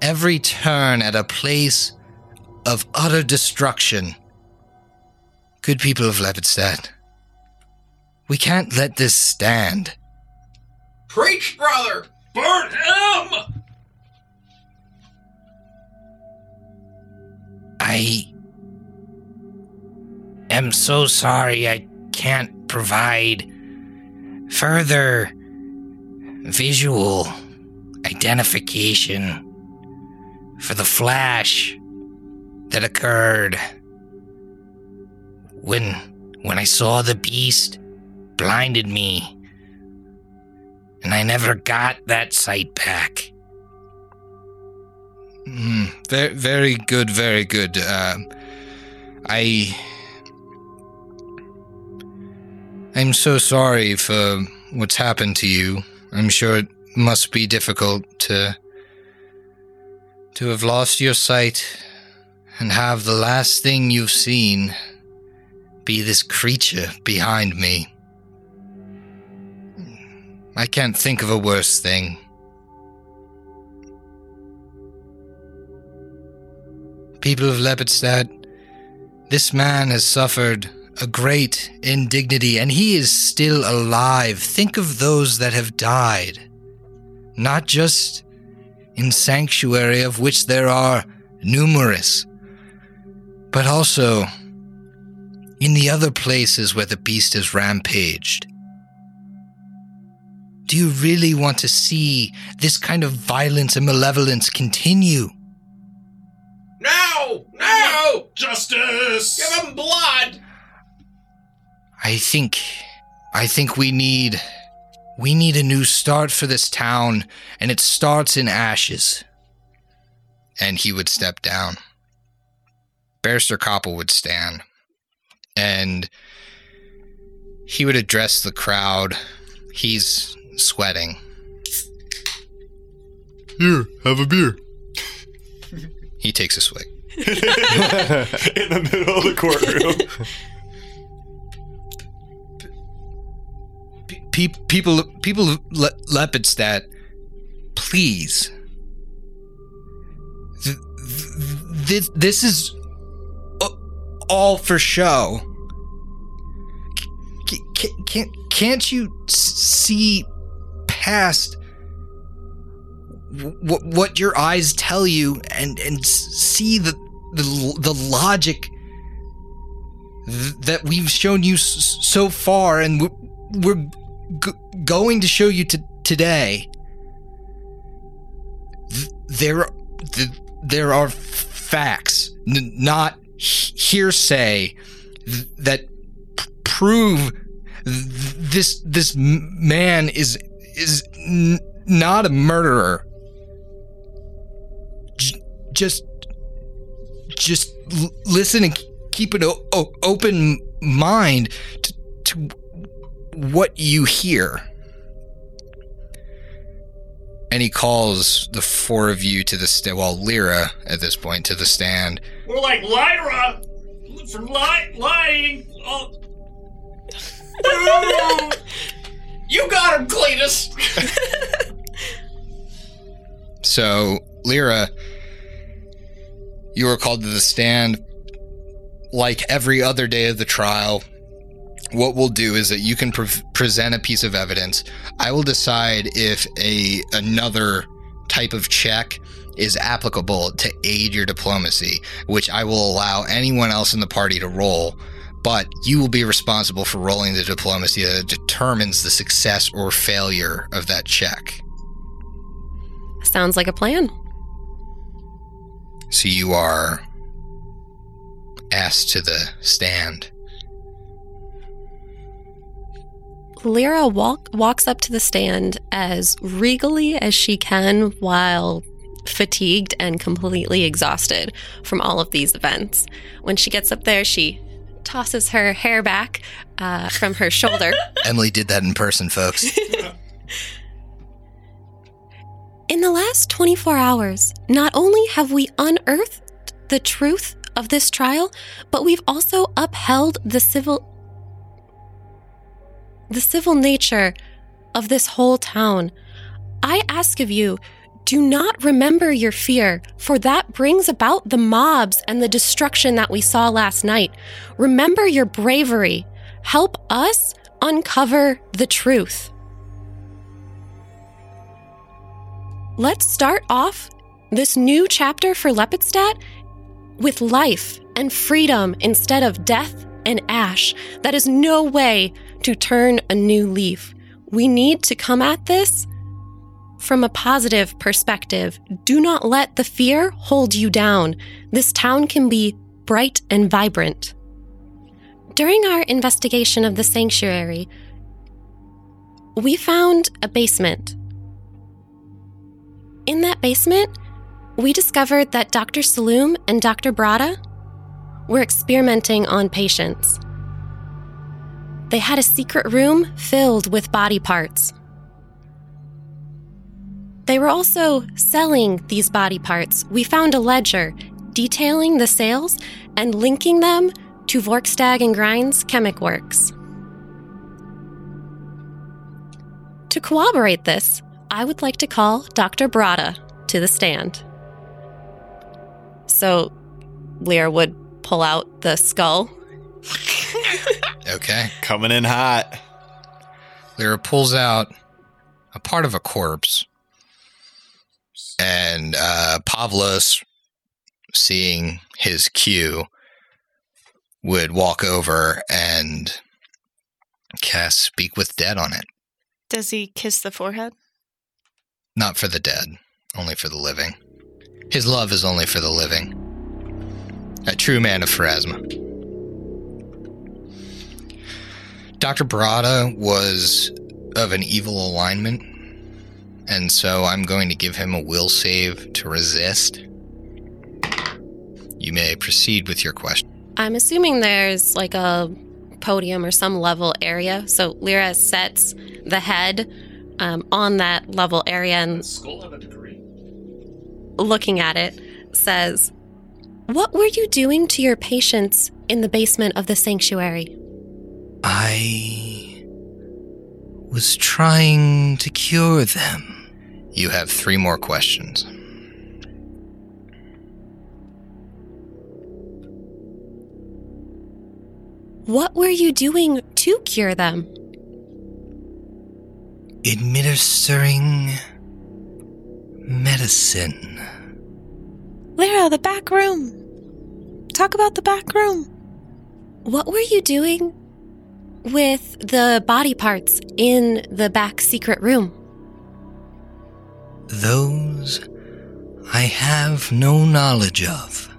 every turn at a place of utter destruction. Good people of Lepidstadt, we can't let this stand. Preach, brother! Burn him! I am so sorry I can't provide further visual identification for the flash that occurred when when I saw the beast blinded me and I never got that sight back. Mm, very, very good, very good. Uh, I. I'm so sorry for what's happened to you. I'm sure it must be difficult to. to have lost your sight and have the last thing you've seen be this creature behind me. I can't think of a worse thing. People of Lepidstadt, this man has suffered a great indignity and he is still alive. Think of those that have died, not just in sanctuary, of which there are numerous, but also in the other places where the beast has rampaged. Do you really want to see this kind of violence and malevolence continue? No! No! Justice! Give him blood! I think I think we need we need a new start for this town and it starts in ashes. And he would step down. Barrister Koppel would stand and he would address the crowd. He's sweating. Here, have a beer. He takes a swig. [laughs] in the middle of the courtroom. [laughs] Pe- people, people, Le- Lepidstadt, please. Th- th- this, is all for show. Can't can't you see past what what your eyes tell you and and see the the the logic that we've shown you so far and we're g- going to show you to today Th- there th- there are facts n- not he- hearsay th- that p- prove th- this this man is is n- not a murderer. J- just just l- listen and keep an o- o- open mind to, to what you hear and he calls the four of you to the stand well lyra at this point to the stand We're like Lyra for li- lying. Oh. [laughs] you got him, Cletus. [laughs] So, Lyra, you were called to the stand like every other day of the trial. What we'll do is that you can pre- present a piece of evidence. I will decide if a another type of check is applicable to aid your diplomacy, which I will allow anyone else in the party to roll. But you will be responsible for rolling the diplomacy that determines the success or failure of that check. Sounds like a plan. So you are asked to the stand. Lyra walk, walks up to the stand as regally as she can while fatigued and completely exhausted from all of these events. When she gets up there, she tosses her hair back uh, from her shoulder. [laughs] Emily did that in person, folks. In the last 24 hours, not only have we unearthed the truth of this trial, but we've also upheld the civil the civil nature of this whole town. I ask of you, do not remember your fear, for that brings about the mobs and the destruction that we saw last night. Remember your bravery. Help us uncover the truth. Let's start off this new chapter for Lepidstadt with life and freedom instead of death and ash. That is no way to turn a new leaf. We need to come at this from a positive perspective. Do not let the fear hold you down. This town can be bright and vibrant. During our investigation of the sanctuary, we found a basement. In that basement, we discovered that Dr. Saloom and Dr. Brada were experimenting on patients. They had a secret room filled with body parts. They were also selling these body parts. We found a ledger detailing the sales and linking them to Vorkstag and Grind's Chemic Works. To corroborate this, I would like to call Dr. Brada to the stand. So, Lear would pull out the skull. [laughs] Okay. Coming in hot. Lyra pulls out a part of a corpse. And uh, Pavlos, seeing his cue, would walk over and cast Speak with Dead on it. Does he kiss the forehead? Not for the dead, only for the living. His love is only for the living. A true man of Pharasma. Dr. Brada was of an evil alignment, and so I'm going to give him a will save to resist. You may proceed with your question. I'm assuming there's like a podium or some level area. So Lyra sets the head um, on that level area and Does Skull a degree? looking at it says, What were you doing to your patients in the basement of the sanctuary? I was trying to cure them. You have three more questions. What were you doing to cure them? Administering medicine. Lyra, the back room. Talk about the back room. What were you doing with the body parts in the back secret room? Those I have no knowledge of.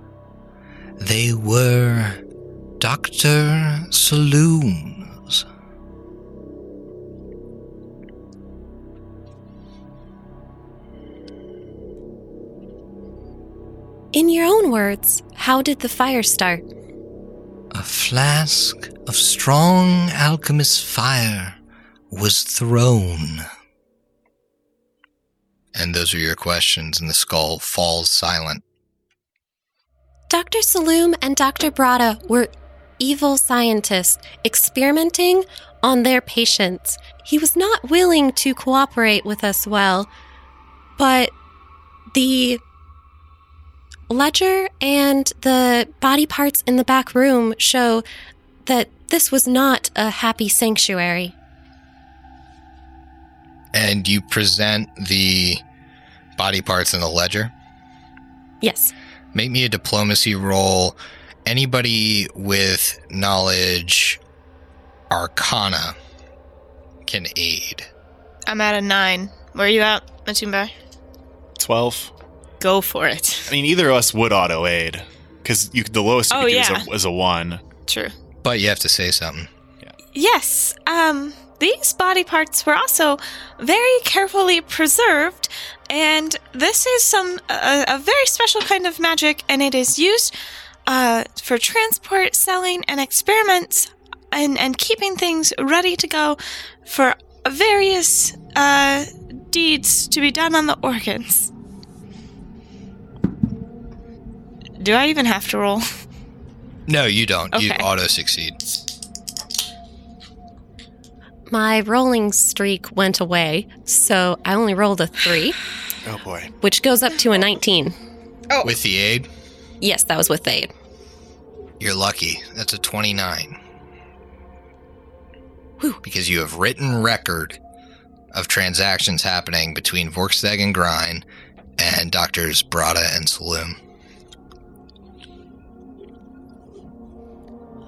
They were Dr. Saloom's. In your own words, how did the fire start? A flask of strong alchemist fire was thrown. And those are your questions, and the skull falls silent. Dr. Saloom and Dr. Brada were evil scientists experimenting on their patients. He was not willing to cooperate with us well, but the ledger and the body parts in the back room show that this was not a happy sanctuary. And you present the body parts in the ledger. Yes. Make me a diplomacy roll. Anybody with knowledge arcana can aid. I'm at a nine. Where are you at, Matumbe? 12. Go for it. I mean, either of us would auto aid because you—the lowest you Oh, could do yeah. is, a, is a one. True. But you have to say something. Yes, um, these body parts were also very carefully preserved, and this is some a, a very special kind of magic, and it is used uh, for transport, selling, and experiments, and and keeping things ready to go for various uh, deeds to be done on the organs. Do I even have to roll? No, you don't. You auto succeed. My rolling streak went away, so I only rolled a three, [sighs] Oh boy. which goes up to a 19. Oh. With the aid, Yes, that was with the aid. you're lucky. That's a 29. Whew. Because you have written record of transactions happening between Vorkstag and Grind and Doctors Brada and Saloom.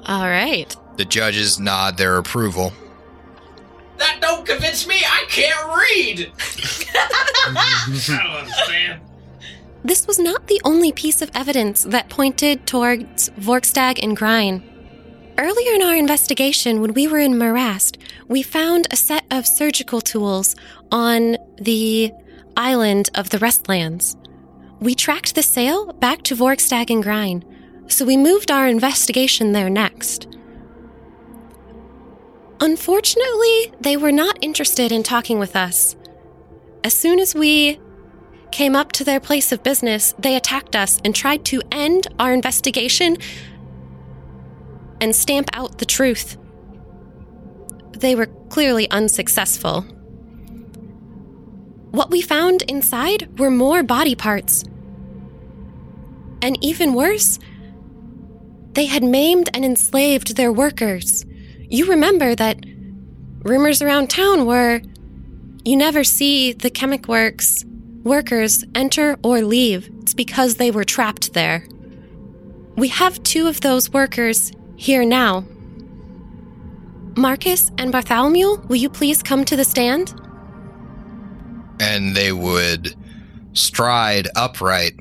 All right. The judges nod their approval. That don't convince me. I can't read. [laughs] I don't understand. This was not the only piece of evidence that pointed towards Vorkstag and Grine. Earlier in our investigation, when we were in Morast, we found a set of surgical tools on the island of the Restlands. We tracked the sale back to Vorkstag and Grine, so we moved our investigation there next. Unfortunately, they were not interested in talking with us. As soon as we came up to their place of business, they attacked us and tried to end our investigation and stamp out the truth. They were clearly unsuccessful. What we found inside were more body parts. And even worse, they had maimed and enslaved their workers. You remember that rumors around town were you never see the chemic works workers enter or leave. It's because they were trapped there. We have two of those workers here now. Marcus and Bartholomew, will you please come to the stand? And they would stride upright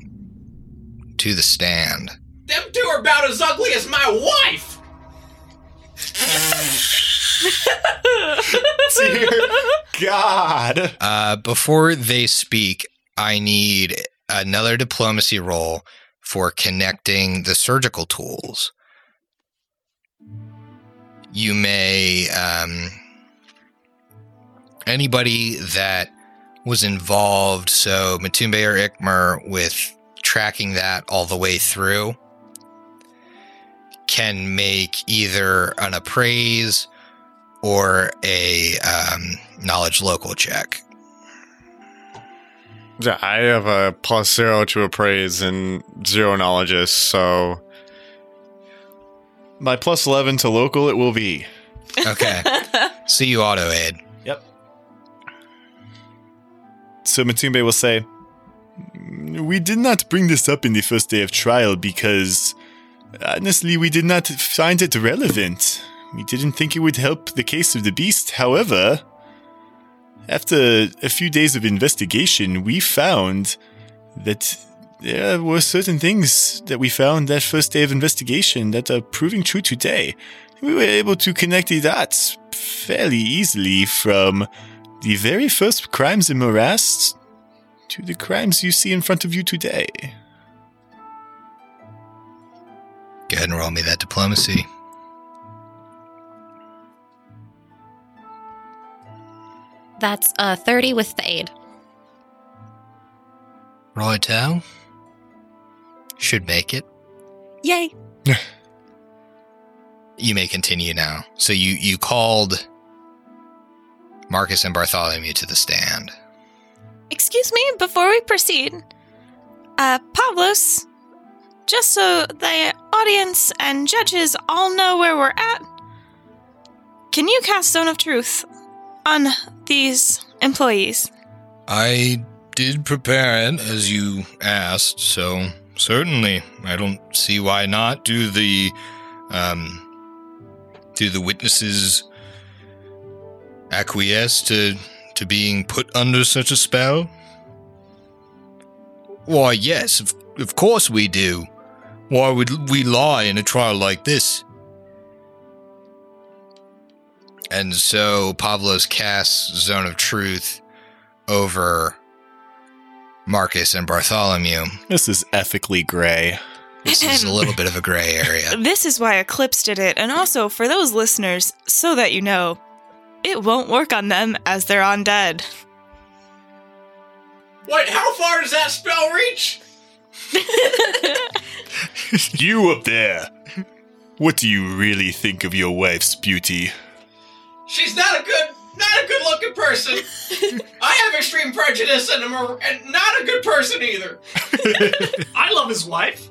to the stand. Them two are about as ugly as my wife. [laughs] Dear God. Uh, before they speak, I need another diplomacy roll for connecting the surgical tools. You may, um, anybody that was involved, so Matumbe or Ikmer, with tracking that all the way through, can make either an appraise or a um, knowledge local check. Yeah, I have a plus zero to appraise and zero knowledges, so My plus 11 to local, it will be. Okay. [laughs] See you, auto aid. Yep. So Matumbe will say, We did not bring this up in the first day of trial because, honestly, we did not find it relevant. We didn't think it would help the case of the beast. However, after a few days of investigation, we found that there were certain things that we found that first day of investigation that are proving true today. We were able to connect the dots fairly easily from the very first crimes in Morast to the crimes you see in front of you today. Go ahead and roll me that diplomacy. That's uh, 30 with the aid. Righto. Should make it. Yay. [laughs] You may continue now. So you you called Marcus and Bartholomew to the stand. Excuse me, before we proceed, uh, Pavlos, just so the audience and judges all know where we're at, can you cast Zone of Truth on these employees? I did prepare it as you asked, so certainly I don't see why not. Do the um do the witnesses acquiesce to to being put under such a spell? Why, yes, of, of course we do. Why would we lie in a trial like this? And so Pavlos casts Zone of Truth over Marcus and Bartholomew. This is ethically gray. This is a little bit of a gray area. [laughs] This is why Eclipse did it, and also for those listeners, so that you know, it won't work on them as they're undead. Wait, how far does that spell reach? [laughs] You up there! What do you really think of your wife's beauty? She's not a good, not a good looking person. I have extreme prejudice and I'm a, and not a good person either. [laughs] I love his wife.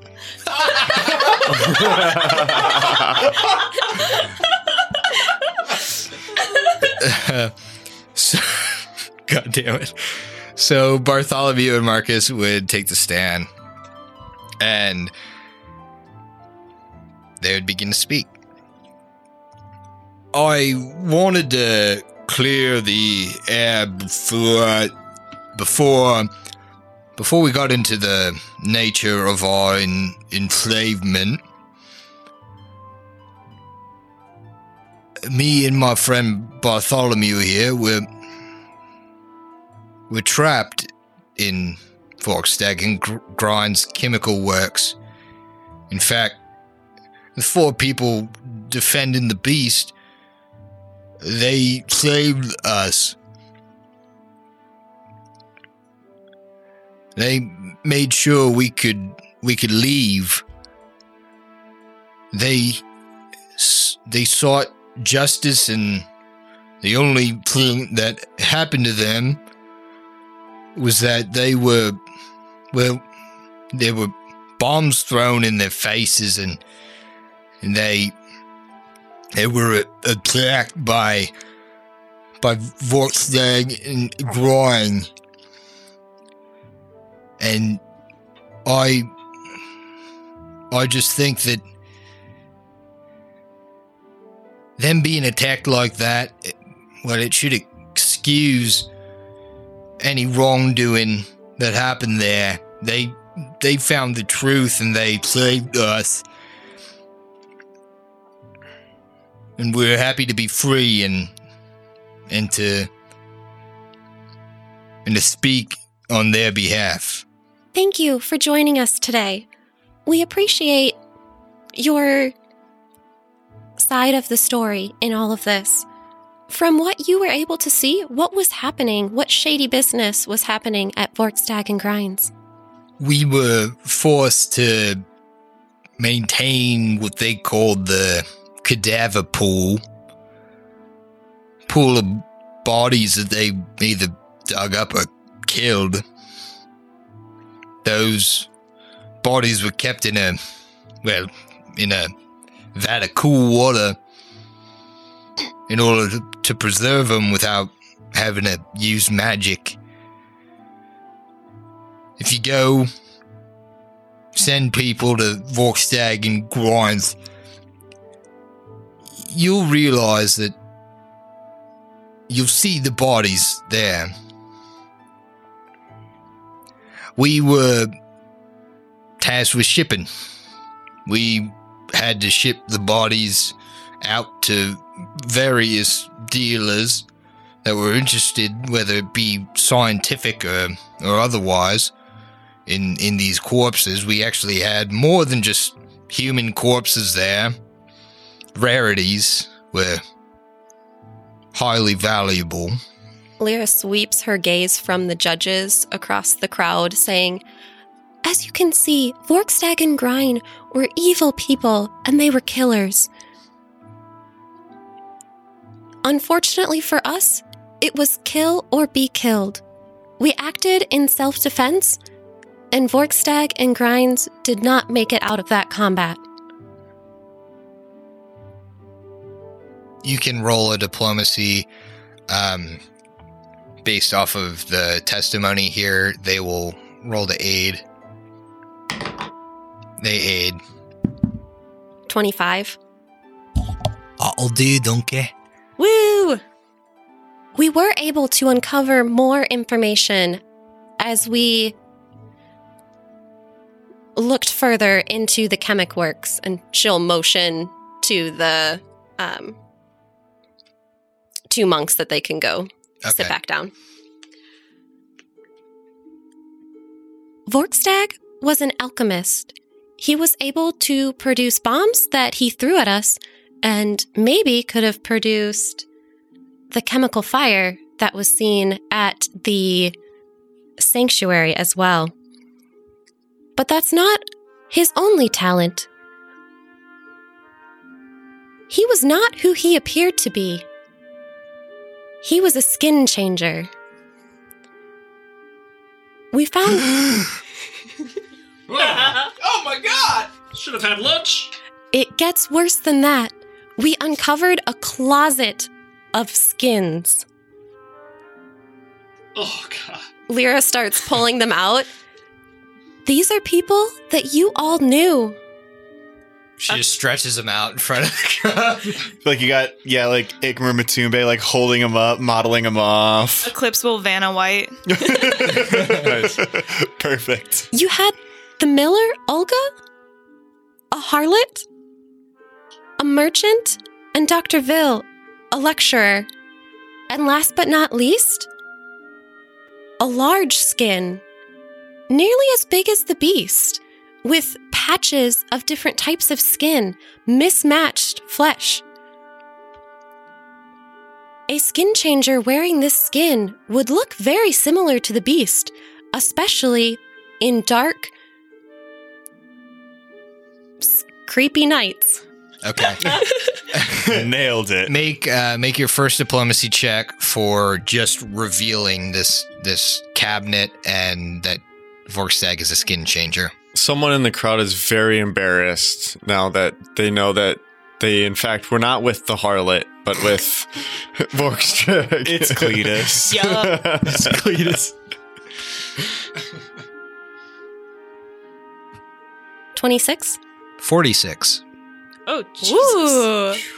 [laughs] So, God damn it. So Bartholomew and Marcus would take the stand and they would begin to speak. I wanted to clear the air before before before we got into the nature of our en- enslavement. Me and my friend Bartholomew here were we're trapped in Vorkstag and Gr- Grind's chemical works. In fact, the four people defending the beast, they saved us. They made sure we could we could leave. They they sought justice and the only thing that happened to them was that they were well there were bombs thrown in their faces and and they they were attacked by by Volkswagen and Groin and I I just think that them being attacked like that well it should excuse any wrongdoing that happened there. They they found the truth and they saved us. And we're happy to be free and and to and to speak on their behalf. Thank you for joining us today. We appreciate your side of the story in all of this. From what you were able to see, what was happening? What shady business was happening at Vorkstag and Grinds? We were forced to maintain what they called the cadaver pool. Pool of bodies that they either dug up or killed. Those bodies were kept in a, well, in a vat of cool water in order to, preserve them without having to use magic. If you go send people to Vorkstag and Grinds, you'll realize that you'll see the bodies there. We were tasked with shipping. We had to ship the bodies out to various dealers that were interested, whether it be scientific or, or otherwise, in, in these corpses. We actually had more than just human corpses there. Rarities were highly valuable. Lyra sweeps her gaze from the judges across the crowd, saying, As you can see, Vorkstag and Grine were evil people, and they were killers. Unfortunately for us, it was kill or be killed. We acted in self defense, and Vorkstag and Grinds did not make it out of that combat. you can roll a diplomacy um, based off of the testimony here. They will roll to aid. They aid. 25. I'll do, donkey. Woo! We were able to uncover more information as we looked further into the chemic works and she'll motion to the um, two monks that they can go sit back down. Vorkstag was an alchemist. He was able to produce bombs that he threw at us and maybe could have produced the chemical fire that was seen at the sanctuary as well. But that's not his only talent. He was not who he appeared to be. He was a skin changer. We found [gasps] [laughs] oh my god! Should have had lunch. it gets worse than that. We uncovered a closet of skins. Oh god. Lyra starts pulling them out. These are people that you all knew. She just stretches them out in front of the crowd. [laughs] [laughs] like you got yeah, like Ikmer Matumbe like holding him up, modeling him off. Eclipse will Vanna White. [laughs] Perfect. You had the miller, Olga, a harlot, a merchant, and Dr. Ville, a lecturer. And last but not least, a large skin, nearly as big as the beast, with patches of different types of skin, mismatched flesh. A skin changer wearing this skin would look very similar to the beast, especially in dark, creepy nights. Okay. [laughs] [laughs] Nailed it. make uh, make your first diplomacy check for just revealing this this cabinet and that Vorkstag is a skin changer. Someone in the crowd is very embarrassed now that they know that they, in fact, were not with the harlot, but with [laughs] Vorkstag. It's Cletus. [laughs] Yup. it's Cletus. 26? 46. Oh, Jesus.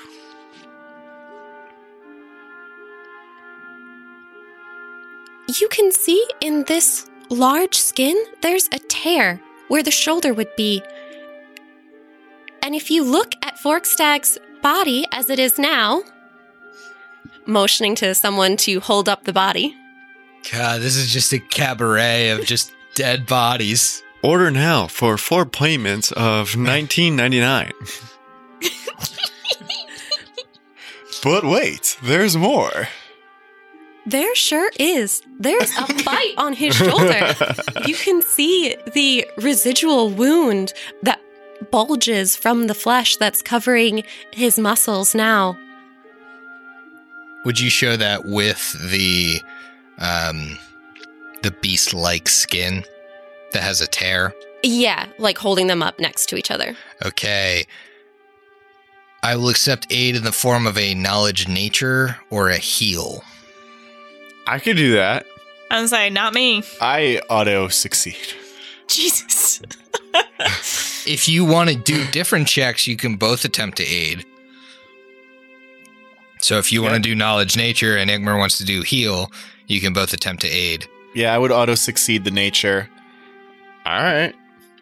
You can see in this large skin, there's a tear where the shoulder would be. And if you look at Vorkstag's body as it is now, motioning to someone to hold up the body, God, this is just a cabaret of just [laughs] dead bodies. Order now for four payments of [laughs] nineteen ninety nine. But wait, there's more. There sure is. There's a bite on his shoulder. [laughs] You can see the residual wound that bulges from the flesh that's covering his muscles now. Would you show that with the um the beast like skin that has a tear? Yeah, like holding them up next to each other. Okay. I will accept aid in the form of a knowledge nature or a heal. I could do that. I'm saying, not me. I auto succeed. Jesus. [laughs] If you want to do different checks, you can both attempt to aid. So if you want to do knowledge nature and Igmar wants to do heal, you can both attempt to aid. Yeah, I would auto succeed the nature. All right.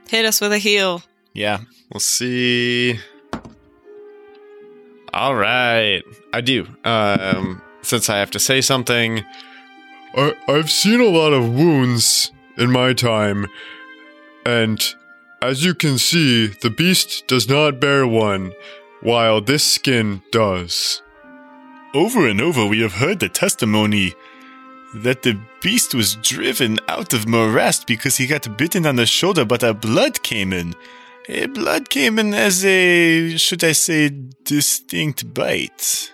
Hit us with a heal. Yeah. We'll see. All right. I do. Um, since I have to say something, I, I've seen a lot of wounds in my time, and as you can see, the beast does not bear one, while this skin does. Over and over, we have heard the testimony that the beast was driven out of Morast because he got bitten on the shoulder, but a blood came in. A blood came in as a, should I say, distinct bite.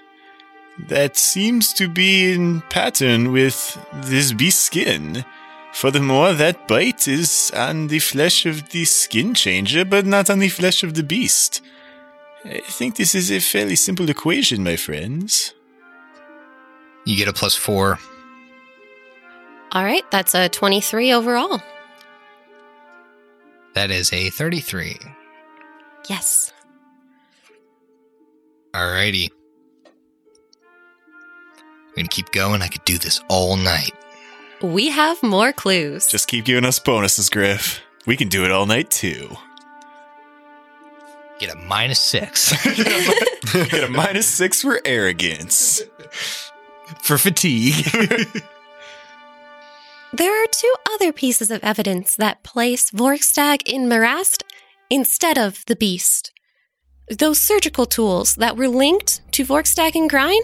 That seems to be in pattern with this beast skin. Furthermore, that bite is on the flesh of the skin changer, but not on the flesh of the beast. I think this is a fairly simple equation, my friends. You get a plus four. All right, that's a 23 overall. That is a 33. Yes. Alrighty. We're gonna keep going. I could do this all night. We have more clues. Just keep giving us bonuses, Griff. We can do it all night too. Get a minus six [laughs] [laughs] Get a minus six for arrogance. for fatigue. [laughs] There are two other pieces of evidence that place Vorkstag in Morast instead of the beast. Those surgical tools that were linked to Vorkstag and Grine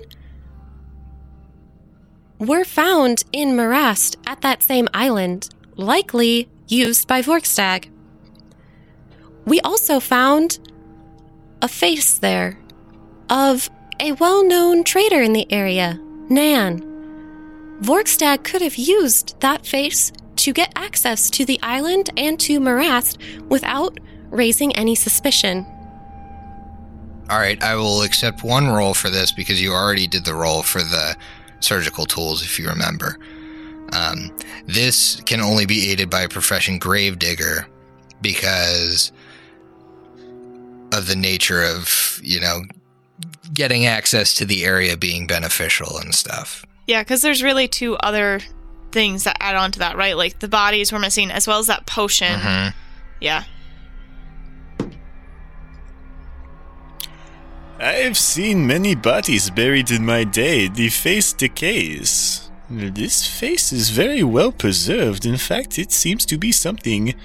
were found in Morast at that same island, likely used by Vorkstag. We also found a face there of a well known trader in the area, Nan. Vorkstag could have used that face to get access to the island and to Morast without raising any suspicion. All right, I will accept one roll for this because you already did the roll for the surgical tools, if you remember. Um, this can only be aided by a profession gravedigger because of the nature of, you know, getting access to the area being beneficial and stuff. Yeah, because there's really two other things that add on to that, right? Like the bodies were missing, as well as that potion. Mhm. Yeah. I've seen many bodies buried in my day. The face decays. This face is very well preserved. In fact, it seems to be something.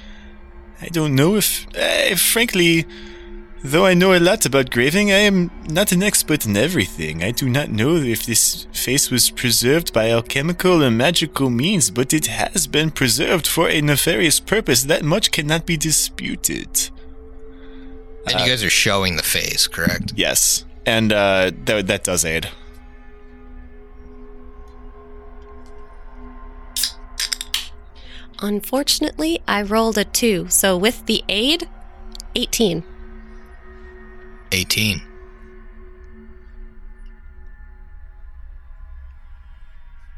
I don't know if. Uh, frankly, though I know a lot about graving, I am not an expert in everything. I do not know if this face was preserved by alchemical and magical means, but it has been preserved for a nefarious purpose. That much cannot be disputed. And you guys are showing the face, correct? Yes, and uh, that that does aid. Unfortunately, I rolled a 2, so with the aid, 18. 18.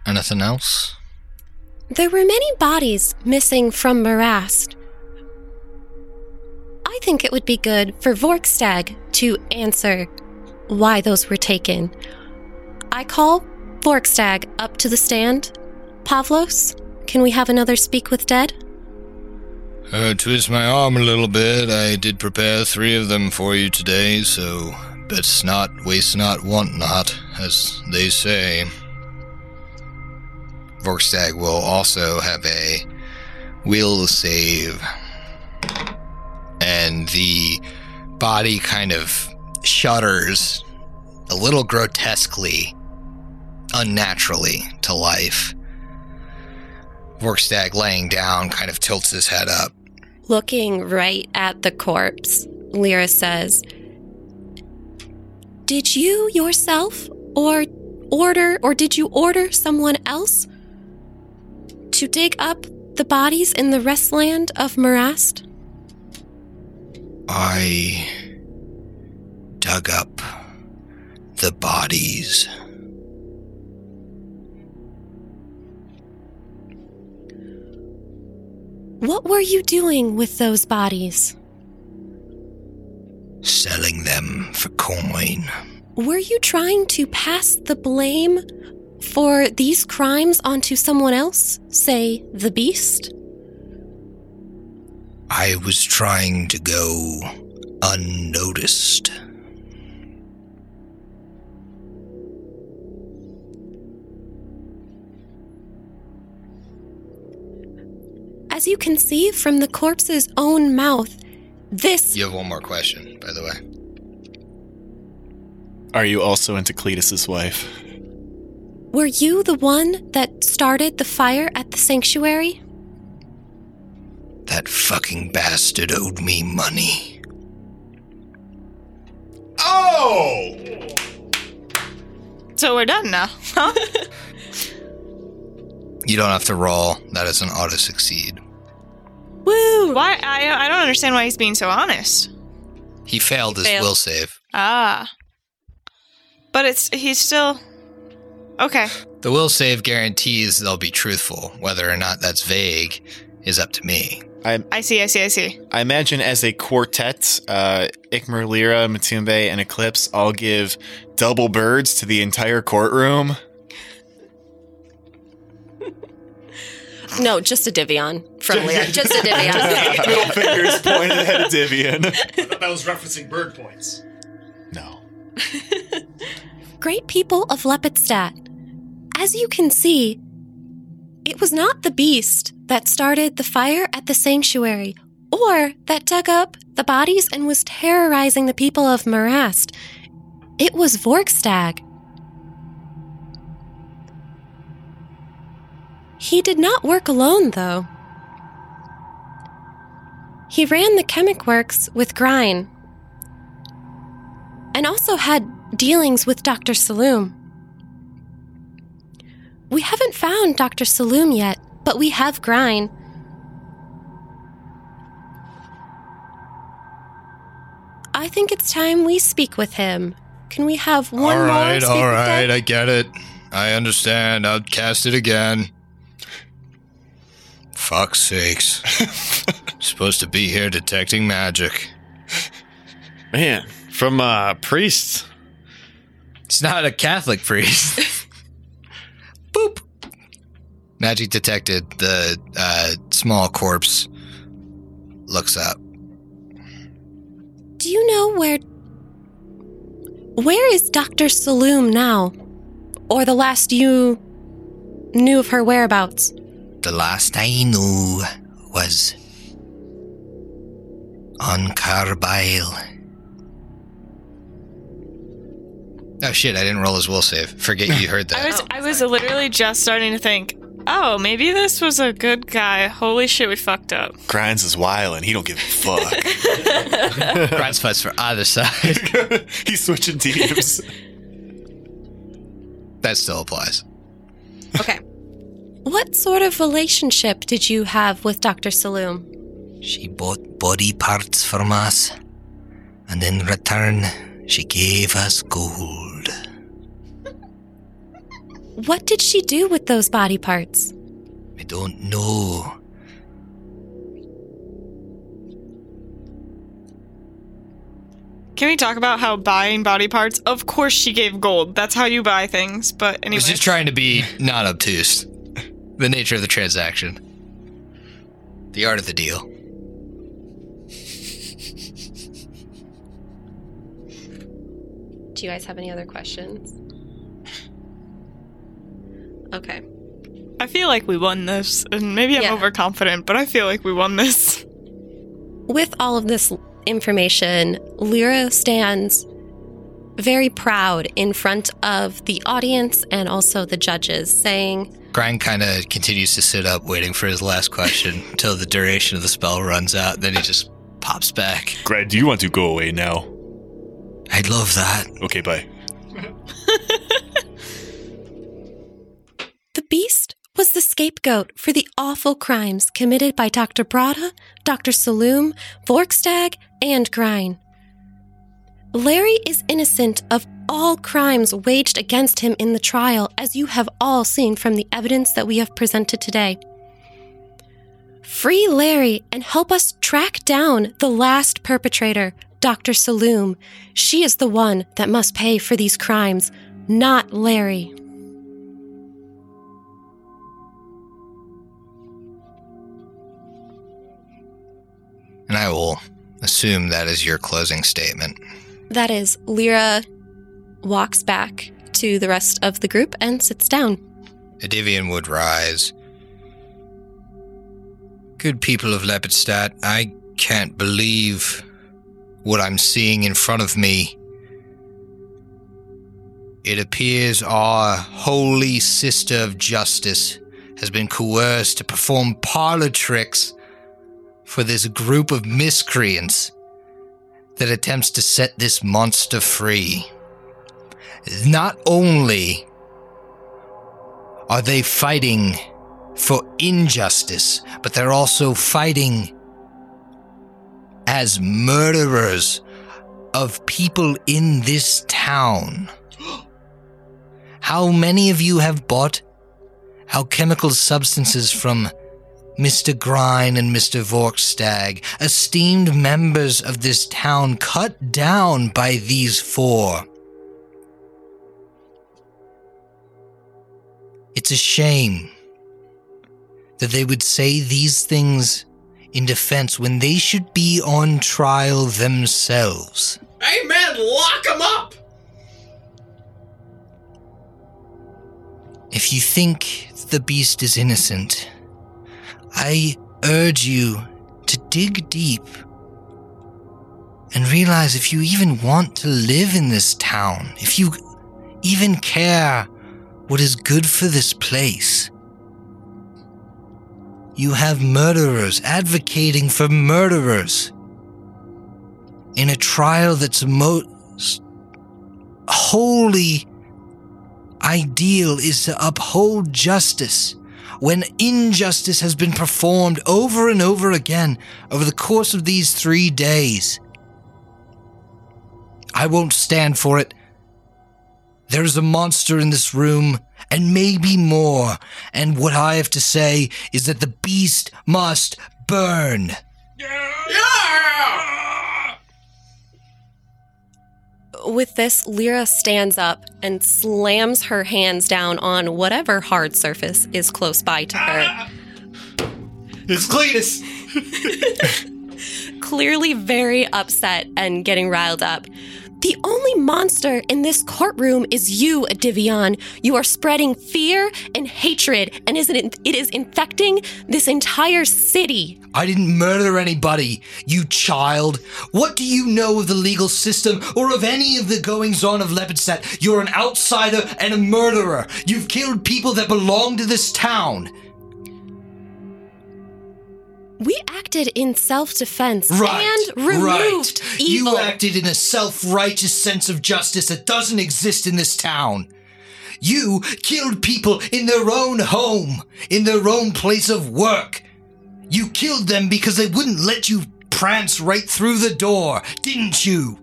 Anything else? There were many bodies missing from Morast. I think it would be good for Vorkstag to answer why those were taken. I call Vorkstag up to the stand. Pavlos, can we have another speak with dead? Uh, twist my arm a little bit. I did prepare three of them for you today, so best not, waste not, want not, as they say. Vorkstag will also have a will save. And the body kind of shudders a little grotesquely, unnaturally to life. Vorkstag laying down kind of tilts his head up. Looking right at the corpse, Lyra says, Did you yourself or order or did you order someone else to dig up the bodies in the restland of Morast? I dug up the bodies. What were you doing with those bodies? selling them for coin. Were you trying to pass the blame for these crimes onto someone else? Say, the beast? I was trying to go unnoticed. As you can see from the corpse's own mouth, this You have one more question, by the way. Are you also into Cletus's wife? were you the one that started the fire at the sanctuary? That fucking bastard owed me money. Oh! So we're done now, huh? [laughs] You don't have to roll. That is an auto succeed. Woo! why? I I don't understand why he's being so honest. He failed his failed. will save. Ah, but it's he's still okay. The will save guarantees they'll be truthful. Whether or not that's vague is up to me. I see. I see. I see. I imagine as a quartet, uh, Ikmer, Lyra, Matumbe, and Eclipse all give double birds to the entire courtroom. No, just a Divion from Lyra. Just a Divion. [laughs] Middle fingers pointed at a Divian. I thought that was referencing bird points. No. [laughs] Great people of Lepidstadt. As you can see, it was not the beast that started the fire at the sanctuary or that dug up the bodies and was terrorizing the people of Morast. It was Vorkstag. He did not work alone, though. He ran the chemic works with Grine and also had dealings with Dr. Saloom. We haven't found Dr. Saloom yet, but we have Grine. I think it's time we speak with him. Can we have one all more right, speak all with right. Dad? I get it. I understand. I'll cast it again. Fuck's sakes. [laughs] Supposed to be here detecting magic. Man, from uh priests. It's not a Catholic priest. Boop. Magic detected. The uh, small corpse looks up. Do you know where. Where is Dr. Saloom now? Or the last you knew of her whereabouts? The last I knew was on Carbile. Oh shit! I didn't roll his will save. Forget you heard that. [laughs] I that. was I was literally just starting to think. Oh, maybe this was a good guy. Holy shit, we fucked up. Grinds is wild and he don't give a fuck. [laughs] Grind's fights for either side. [laughs] He's switching teams. that still applies. Okay. What sort of relationship did you have with Dr. Saloom? She bought body parts from us, and in return, she gave us gold. What did she do with those body parts? I don't know. Can we talk about how buying body parts? Of course, she gave gold. That's how you buy things. But anyway, I was just trying to be not obtuse. The nature of the transaction, the art of the deal. Do you guys have any other questions? Okay. I feel like we won this, and maybe I'm Yeah. overconfident, but I feel like we won this. With all of this information, Lyra stands very proud in front of the audience and also the judges, saying, Grind kind of continues to sit up, waiting for his last question [laughs] until the duration of the spell runs out. Then he just pops back. Greg, do you want to go away now? I'd love that. Okay, bye. [laughs] Beast was the scapegoat for the awful crimes committed by Dr. Brada, Dr. Saloom, Vorkstag, and Grine. Larry is innocent of all crimes waged against him in the trial, as you have all seen from the evidence that we have presented today. Free Larry and help us track down the last perpetrator, Dr. Saloom. She is the one that must pay for these crimes, not Larry. And I will assume that is your closing statement. That is, Lyra walks back to the rest of the group and sits down. Edivian would rise. Good people of Lepidstadt, I can't believe what I'm seeing in front of me. It appears our holy sister of justice has been coerced to perform parlor tricks for this group of miscreants that attempts to set this monster free. Not only are they fighting for injustice, but they're also fighting as murderers of people in this town. How many of you have bought alchemical substances from Mr. Grine and Mr. Vorkstag, esteemed members of this town cut down by these four? It's a shame that they would say these things in defense when they should be on trial themselves. Amen. Lock him up. If you think the beast is innocent, I urge you to dig deep and realize if you even want to live in this town, if you even care what is good for this place. You have murderers advocating for murderers in a trial that's most holy ideal is to uphold justice when injustice has been performed over and over again over the course of these three days. I won't stand for it. There's a monster in this room, and maybe more, and what I have to say is that the beast must burn. With this, Lyra stands up and slams her hands down on whatever hard surface is close by to her. [laughs] It's Cletus. [laughs] clearly very upset and getting riled up. The only monster in this courtroom is you, Divion. You are spreading fear and hatred, and is it, it is infecting this entire city. I didn't murder anybody, you child. What do you know of the legal system or of any of the goings on of Lepidstadt? You're an outsider and a murderer. You've killed people that belong to this town. We acted in self defense Right. and removed right. evil. You acted in a self righteous sense of justice that doesn't exist in this town. You killed people in their own home, in their own place of work. You killed them because they wouldn't let you prance right through the door, didn't you?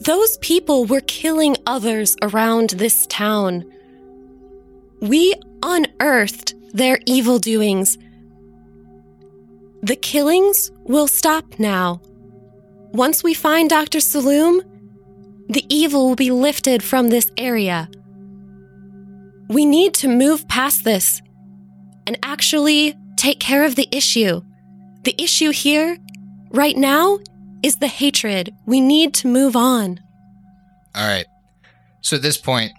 Those people were killing others around this town. We unearthed their evil doings. The killings will stop now. Once we find Dr. Saloom, the evil will be lifted from this area. We need to move past this and actually take care of the issue. The issue here, right now, is the hatred. We need to move on. All right. So at this point,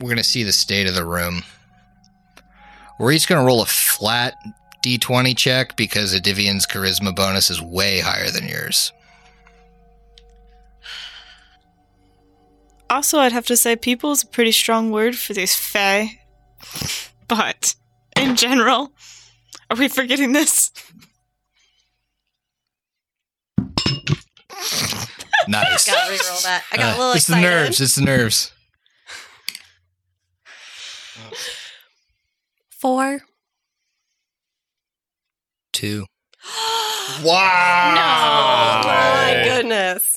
we're going to see the state of the room. We're each going to roll a flat d20 check because Adivian's charisma bonus is way higher than yours. Also, I'd have to say people is a pretty strong word for these fae. But in general, are we forgetting this? Nice. Gotta reroll that. I got a Uh, little it's excited. the nerves. It's the nerves. [laughs] Four. Two. [gasps] Wow. Oh my goodness.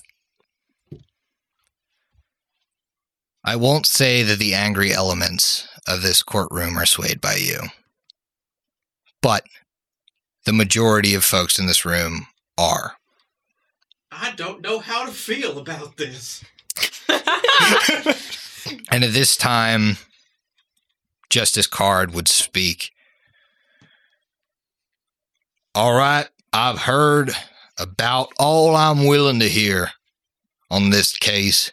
I won't say that the angry elements of this courtroom are swayed by you, but the majority of folks in this room are. I don't know how to feel about this. [laughs] And at this time, Justice Card would speak. All right, I've heard about all I'm willing to hear on this case.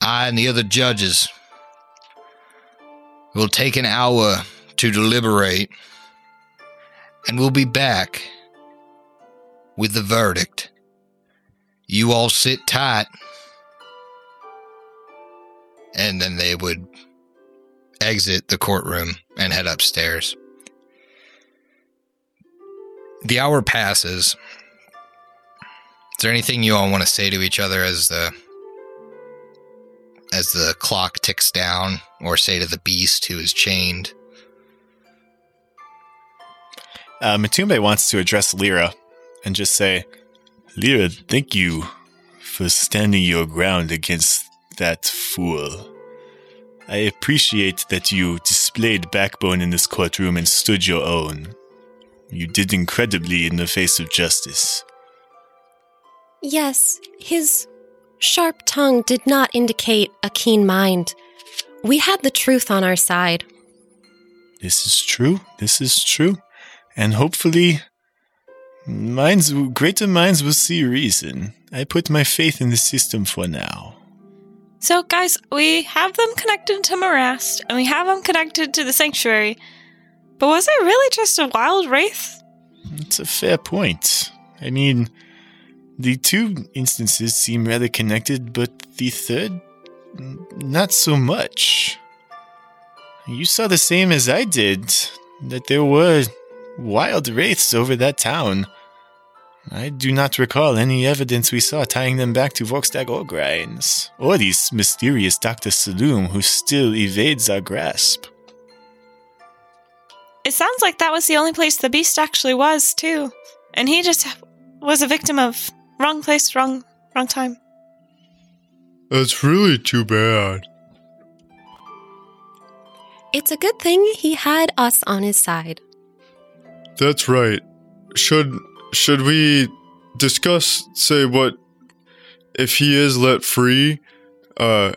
I and the other judges will take an hour to deliberate, and we'll be back with the verdict. You all sit tight and then they would exit the courtroom and head upstairs. The hour passes. Is there anything you all want to say to each other as the as the clock ticks down, or say to the beast who is chained? Uh, Matumbe wants to address Lyra and just say, Lyra, thank you for standing your ground against that fool. I appreciate that you displayed backbone in this courtroom and stood your own. You did incredibly in the face of justice. Yes, his sharp tongue did not indicate a keen mind. We had the truth on our side. This is true. This is true. And hopefully, minds, greater minds will see reason. I put my faith in the system for now. So, guys, we have them connected to Morast, and we have them connected to the sanctuary. But was it really just a wild wraith? It's a fair point. I mean, the two instances seem rather connected, but the third, not so much. You saw the same as I did that there were wild wraiths over that town. I do not recall any evidence we saw tying them back to Vorkstag or Grinds, or this mysterious Dr. Saloom who still evades our grasp. It sounds like that was the only place the beast actually was, too. And he just was a victim of wrong place, wrong wrong time. That's really too bad. It's a good thing he had us on his side. That's right. Should should we discuss say what if he is let free? Uh,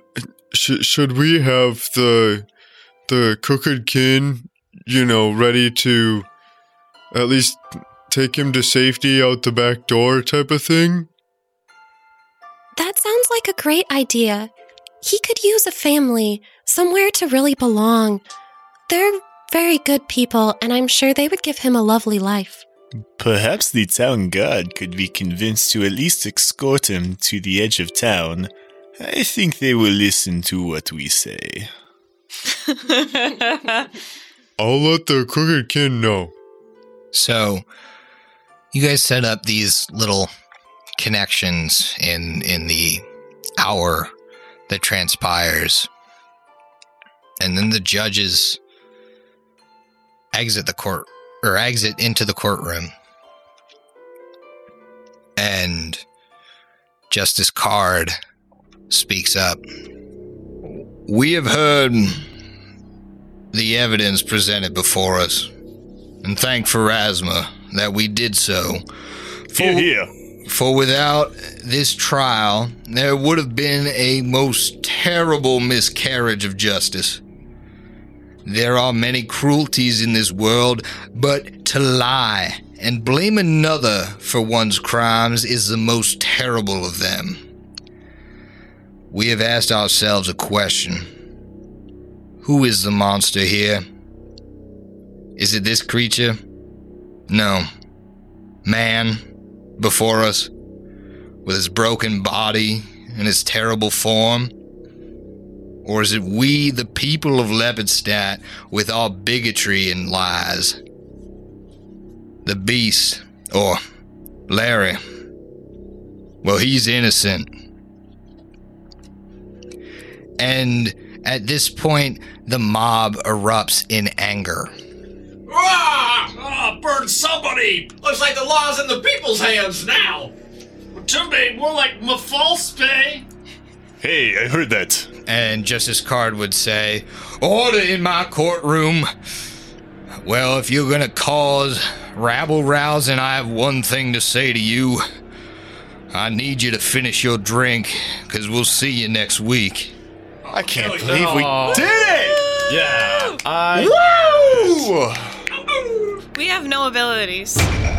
sh- should we have the the crooked kin, you know, ready to at least take him to safety out the back door, type of thing? That sounds like a great idea. He could use a family, somewhere to really belong. They're very good people, and I'm sure they would give him a lovely life. Perhaps the town guard could be convinced to at least escort him to the edge of town. I think they will listen to what we say. [laughs] I'll let the crooked kin know. So, you guys set up these little connections in in the hour that transpires, and then the judges exit the court or exit into the courtroom, and Justice Card speaks up. We have heard the evidence presented before us and thank Pharasma that we did so. For, Here, here. for without this trial, there would have been a most terrible miscarriage of justice. There are many cruelties in this world, but to lie and blame another for one's crimes is the most terrible of them. We have asked ourselves a question Who is the monster here? Is it this creature? No. Man before us, with his broken body and his terrible form? Or is it we, the people of Lepidstadt, with our bigotry and lies? The beast, or Larry. Well, he's innocent. And at this point, the mob erupts in anger. Ah! Ah, burn somebody. Looks like the law's in the people's hands now. Too Matumbe, more like Mafalspe. Hey, I heard that. And Justice Card would say, Order in my courtroom. Well, if you're gonna cause rabble rousing, I have one thing to say to you. I need you to finish your drink, because we'll see you next week. I can't believe we did it! Yeah. I Woo! We have no abilities. Uh,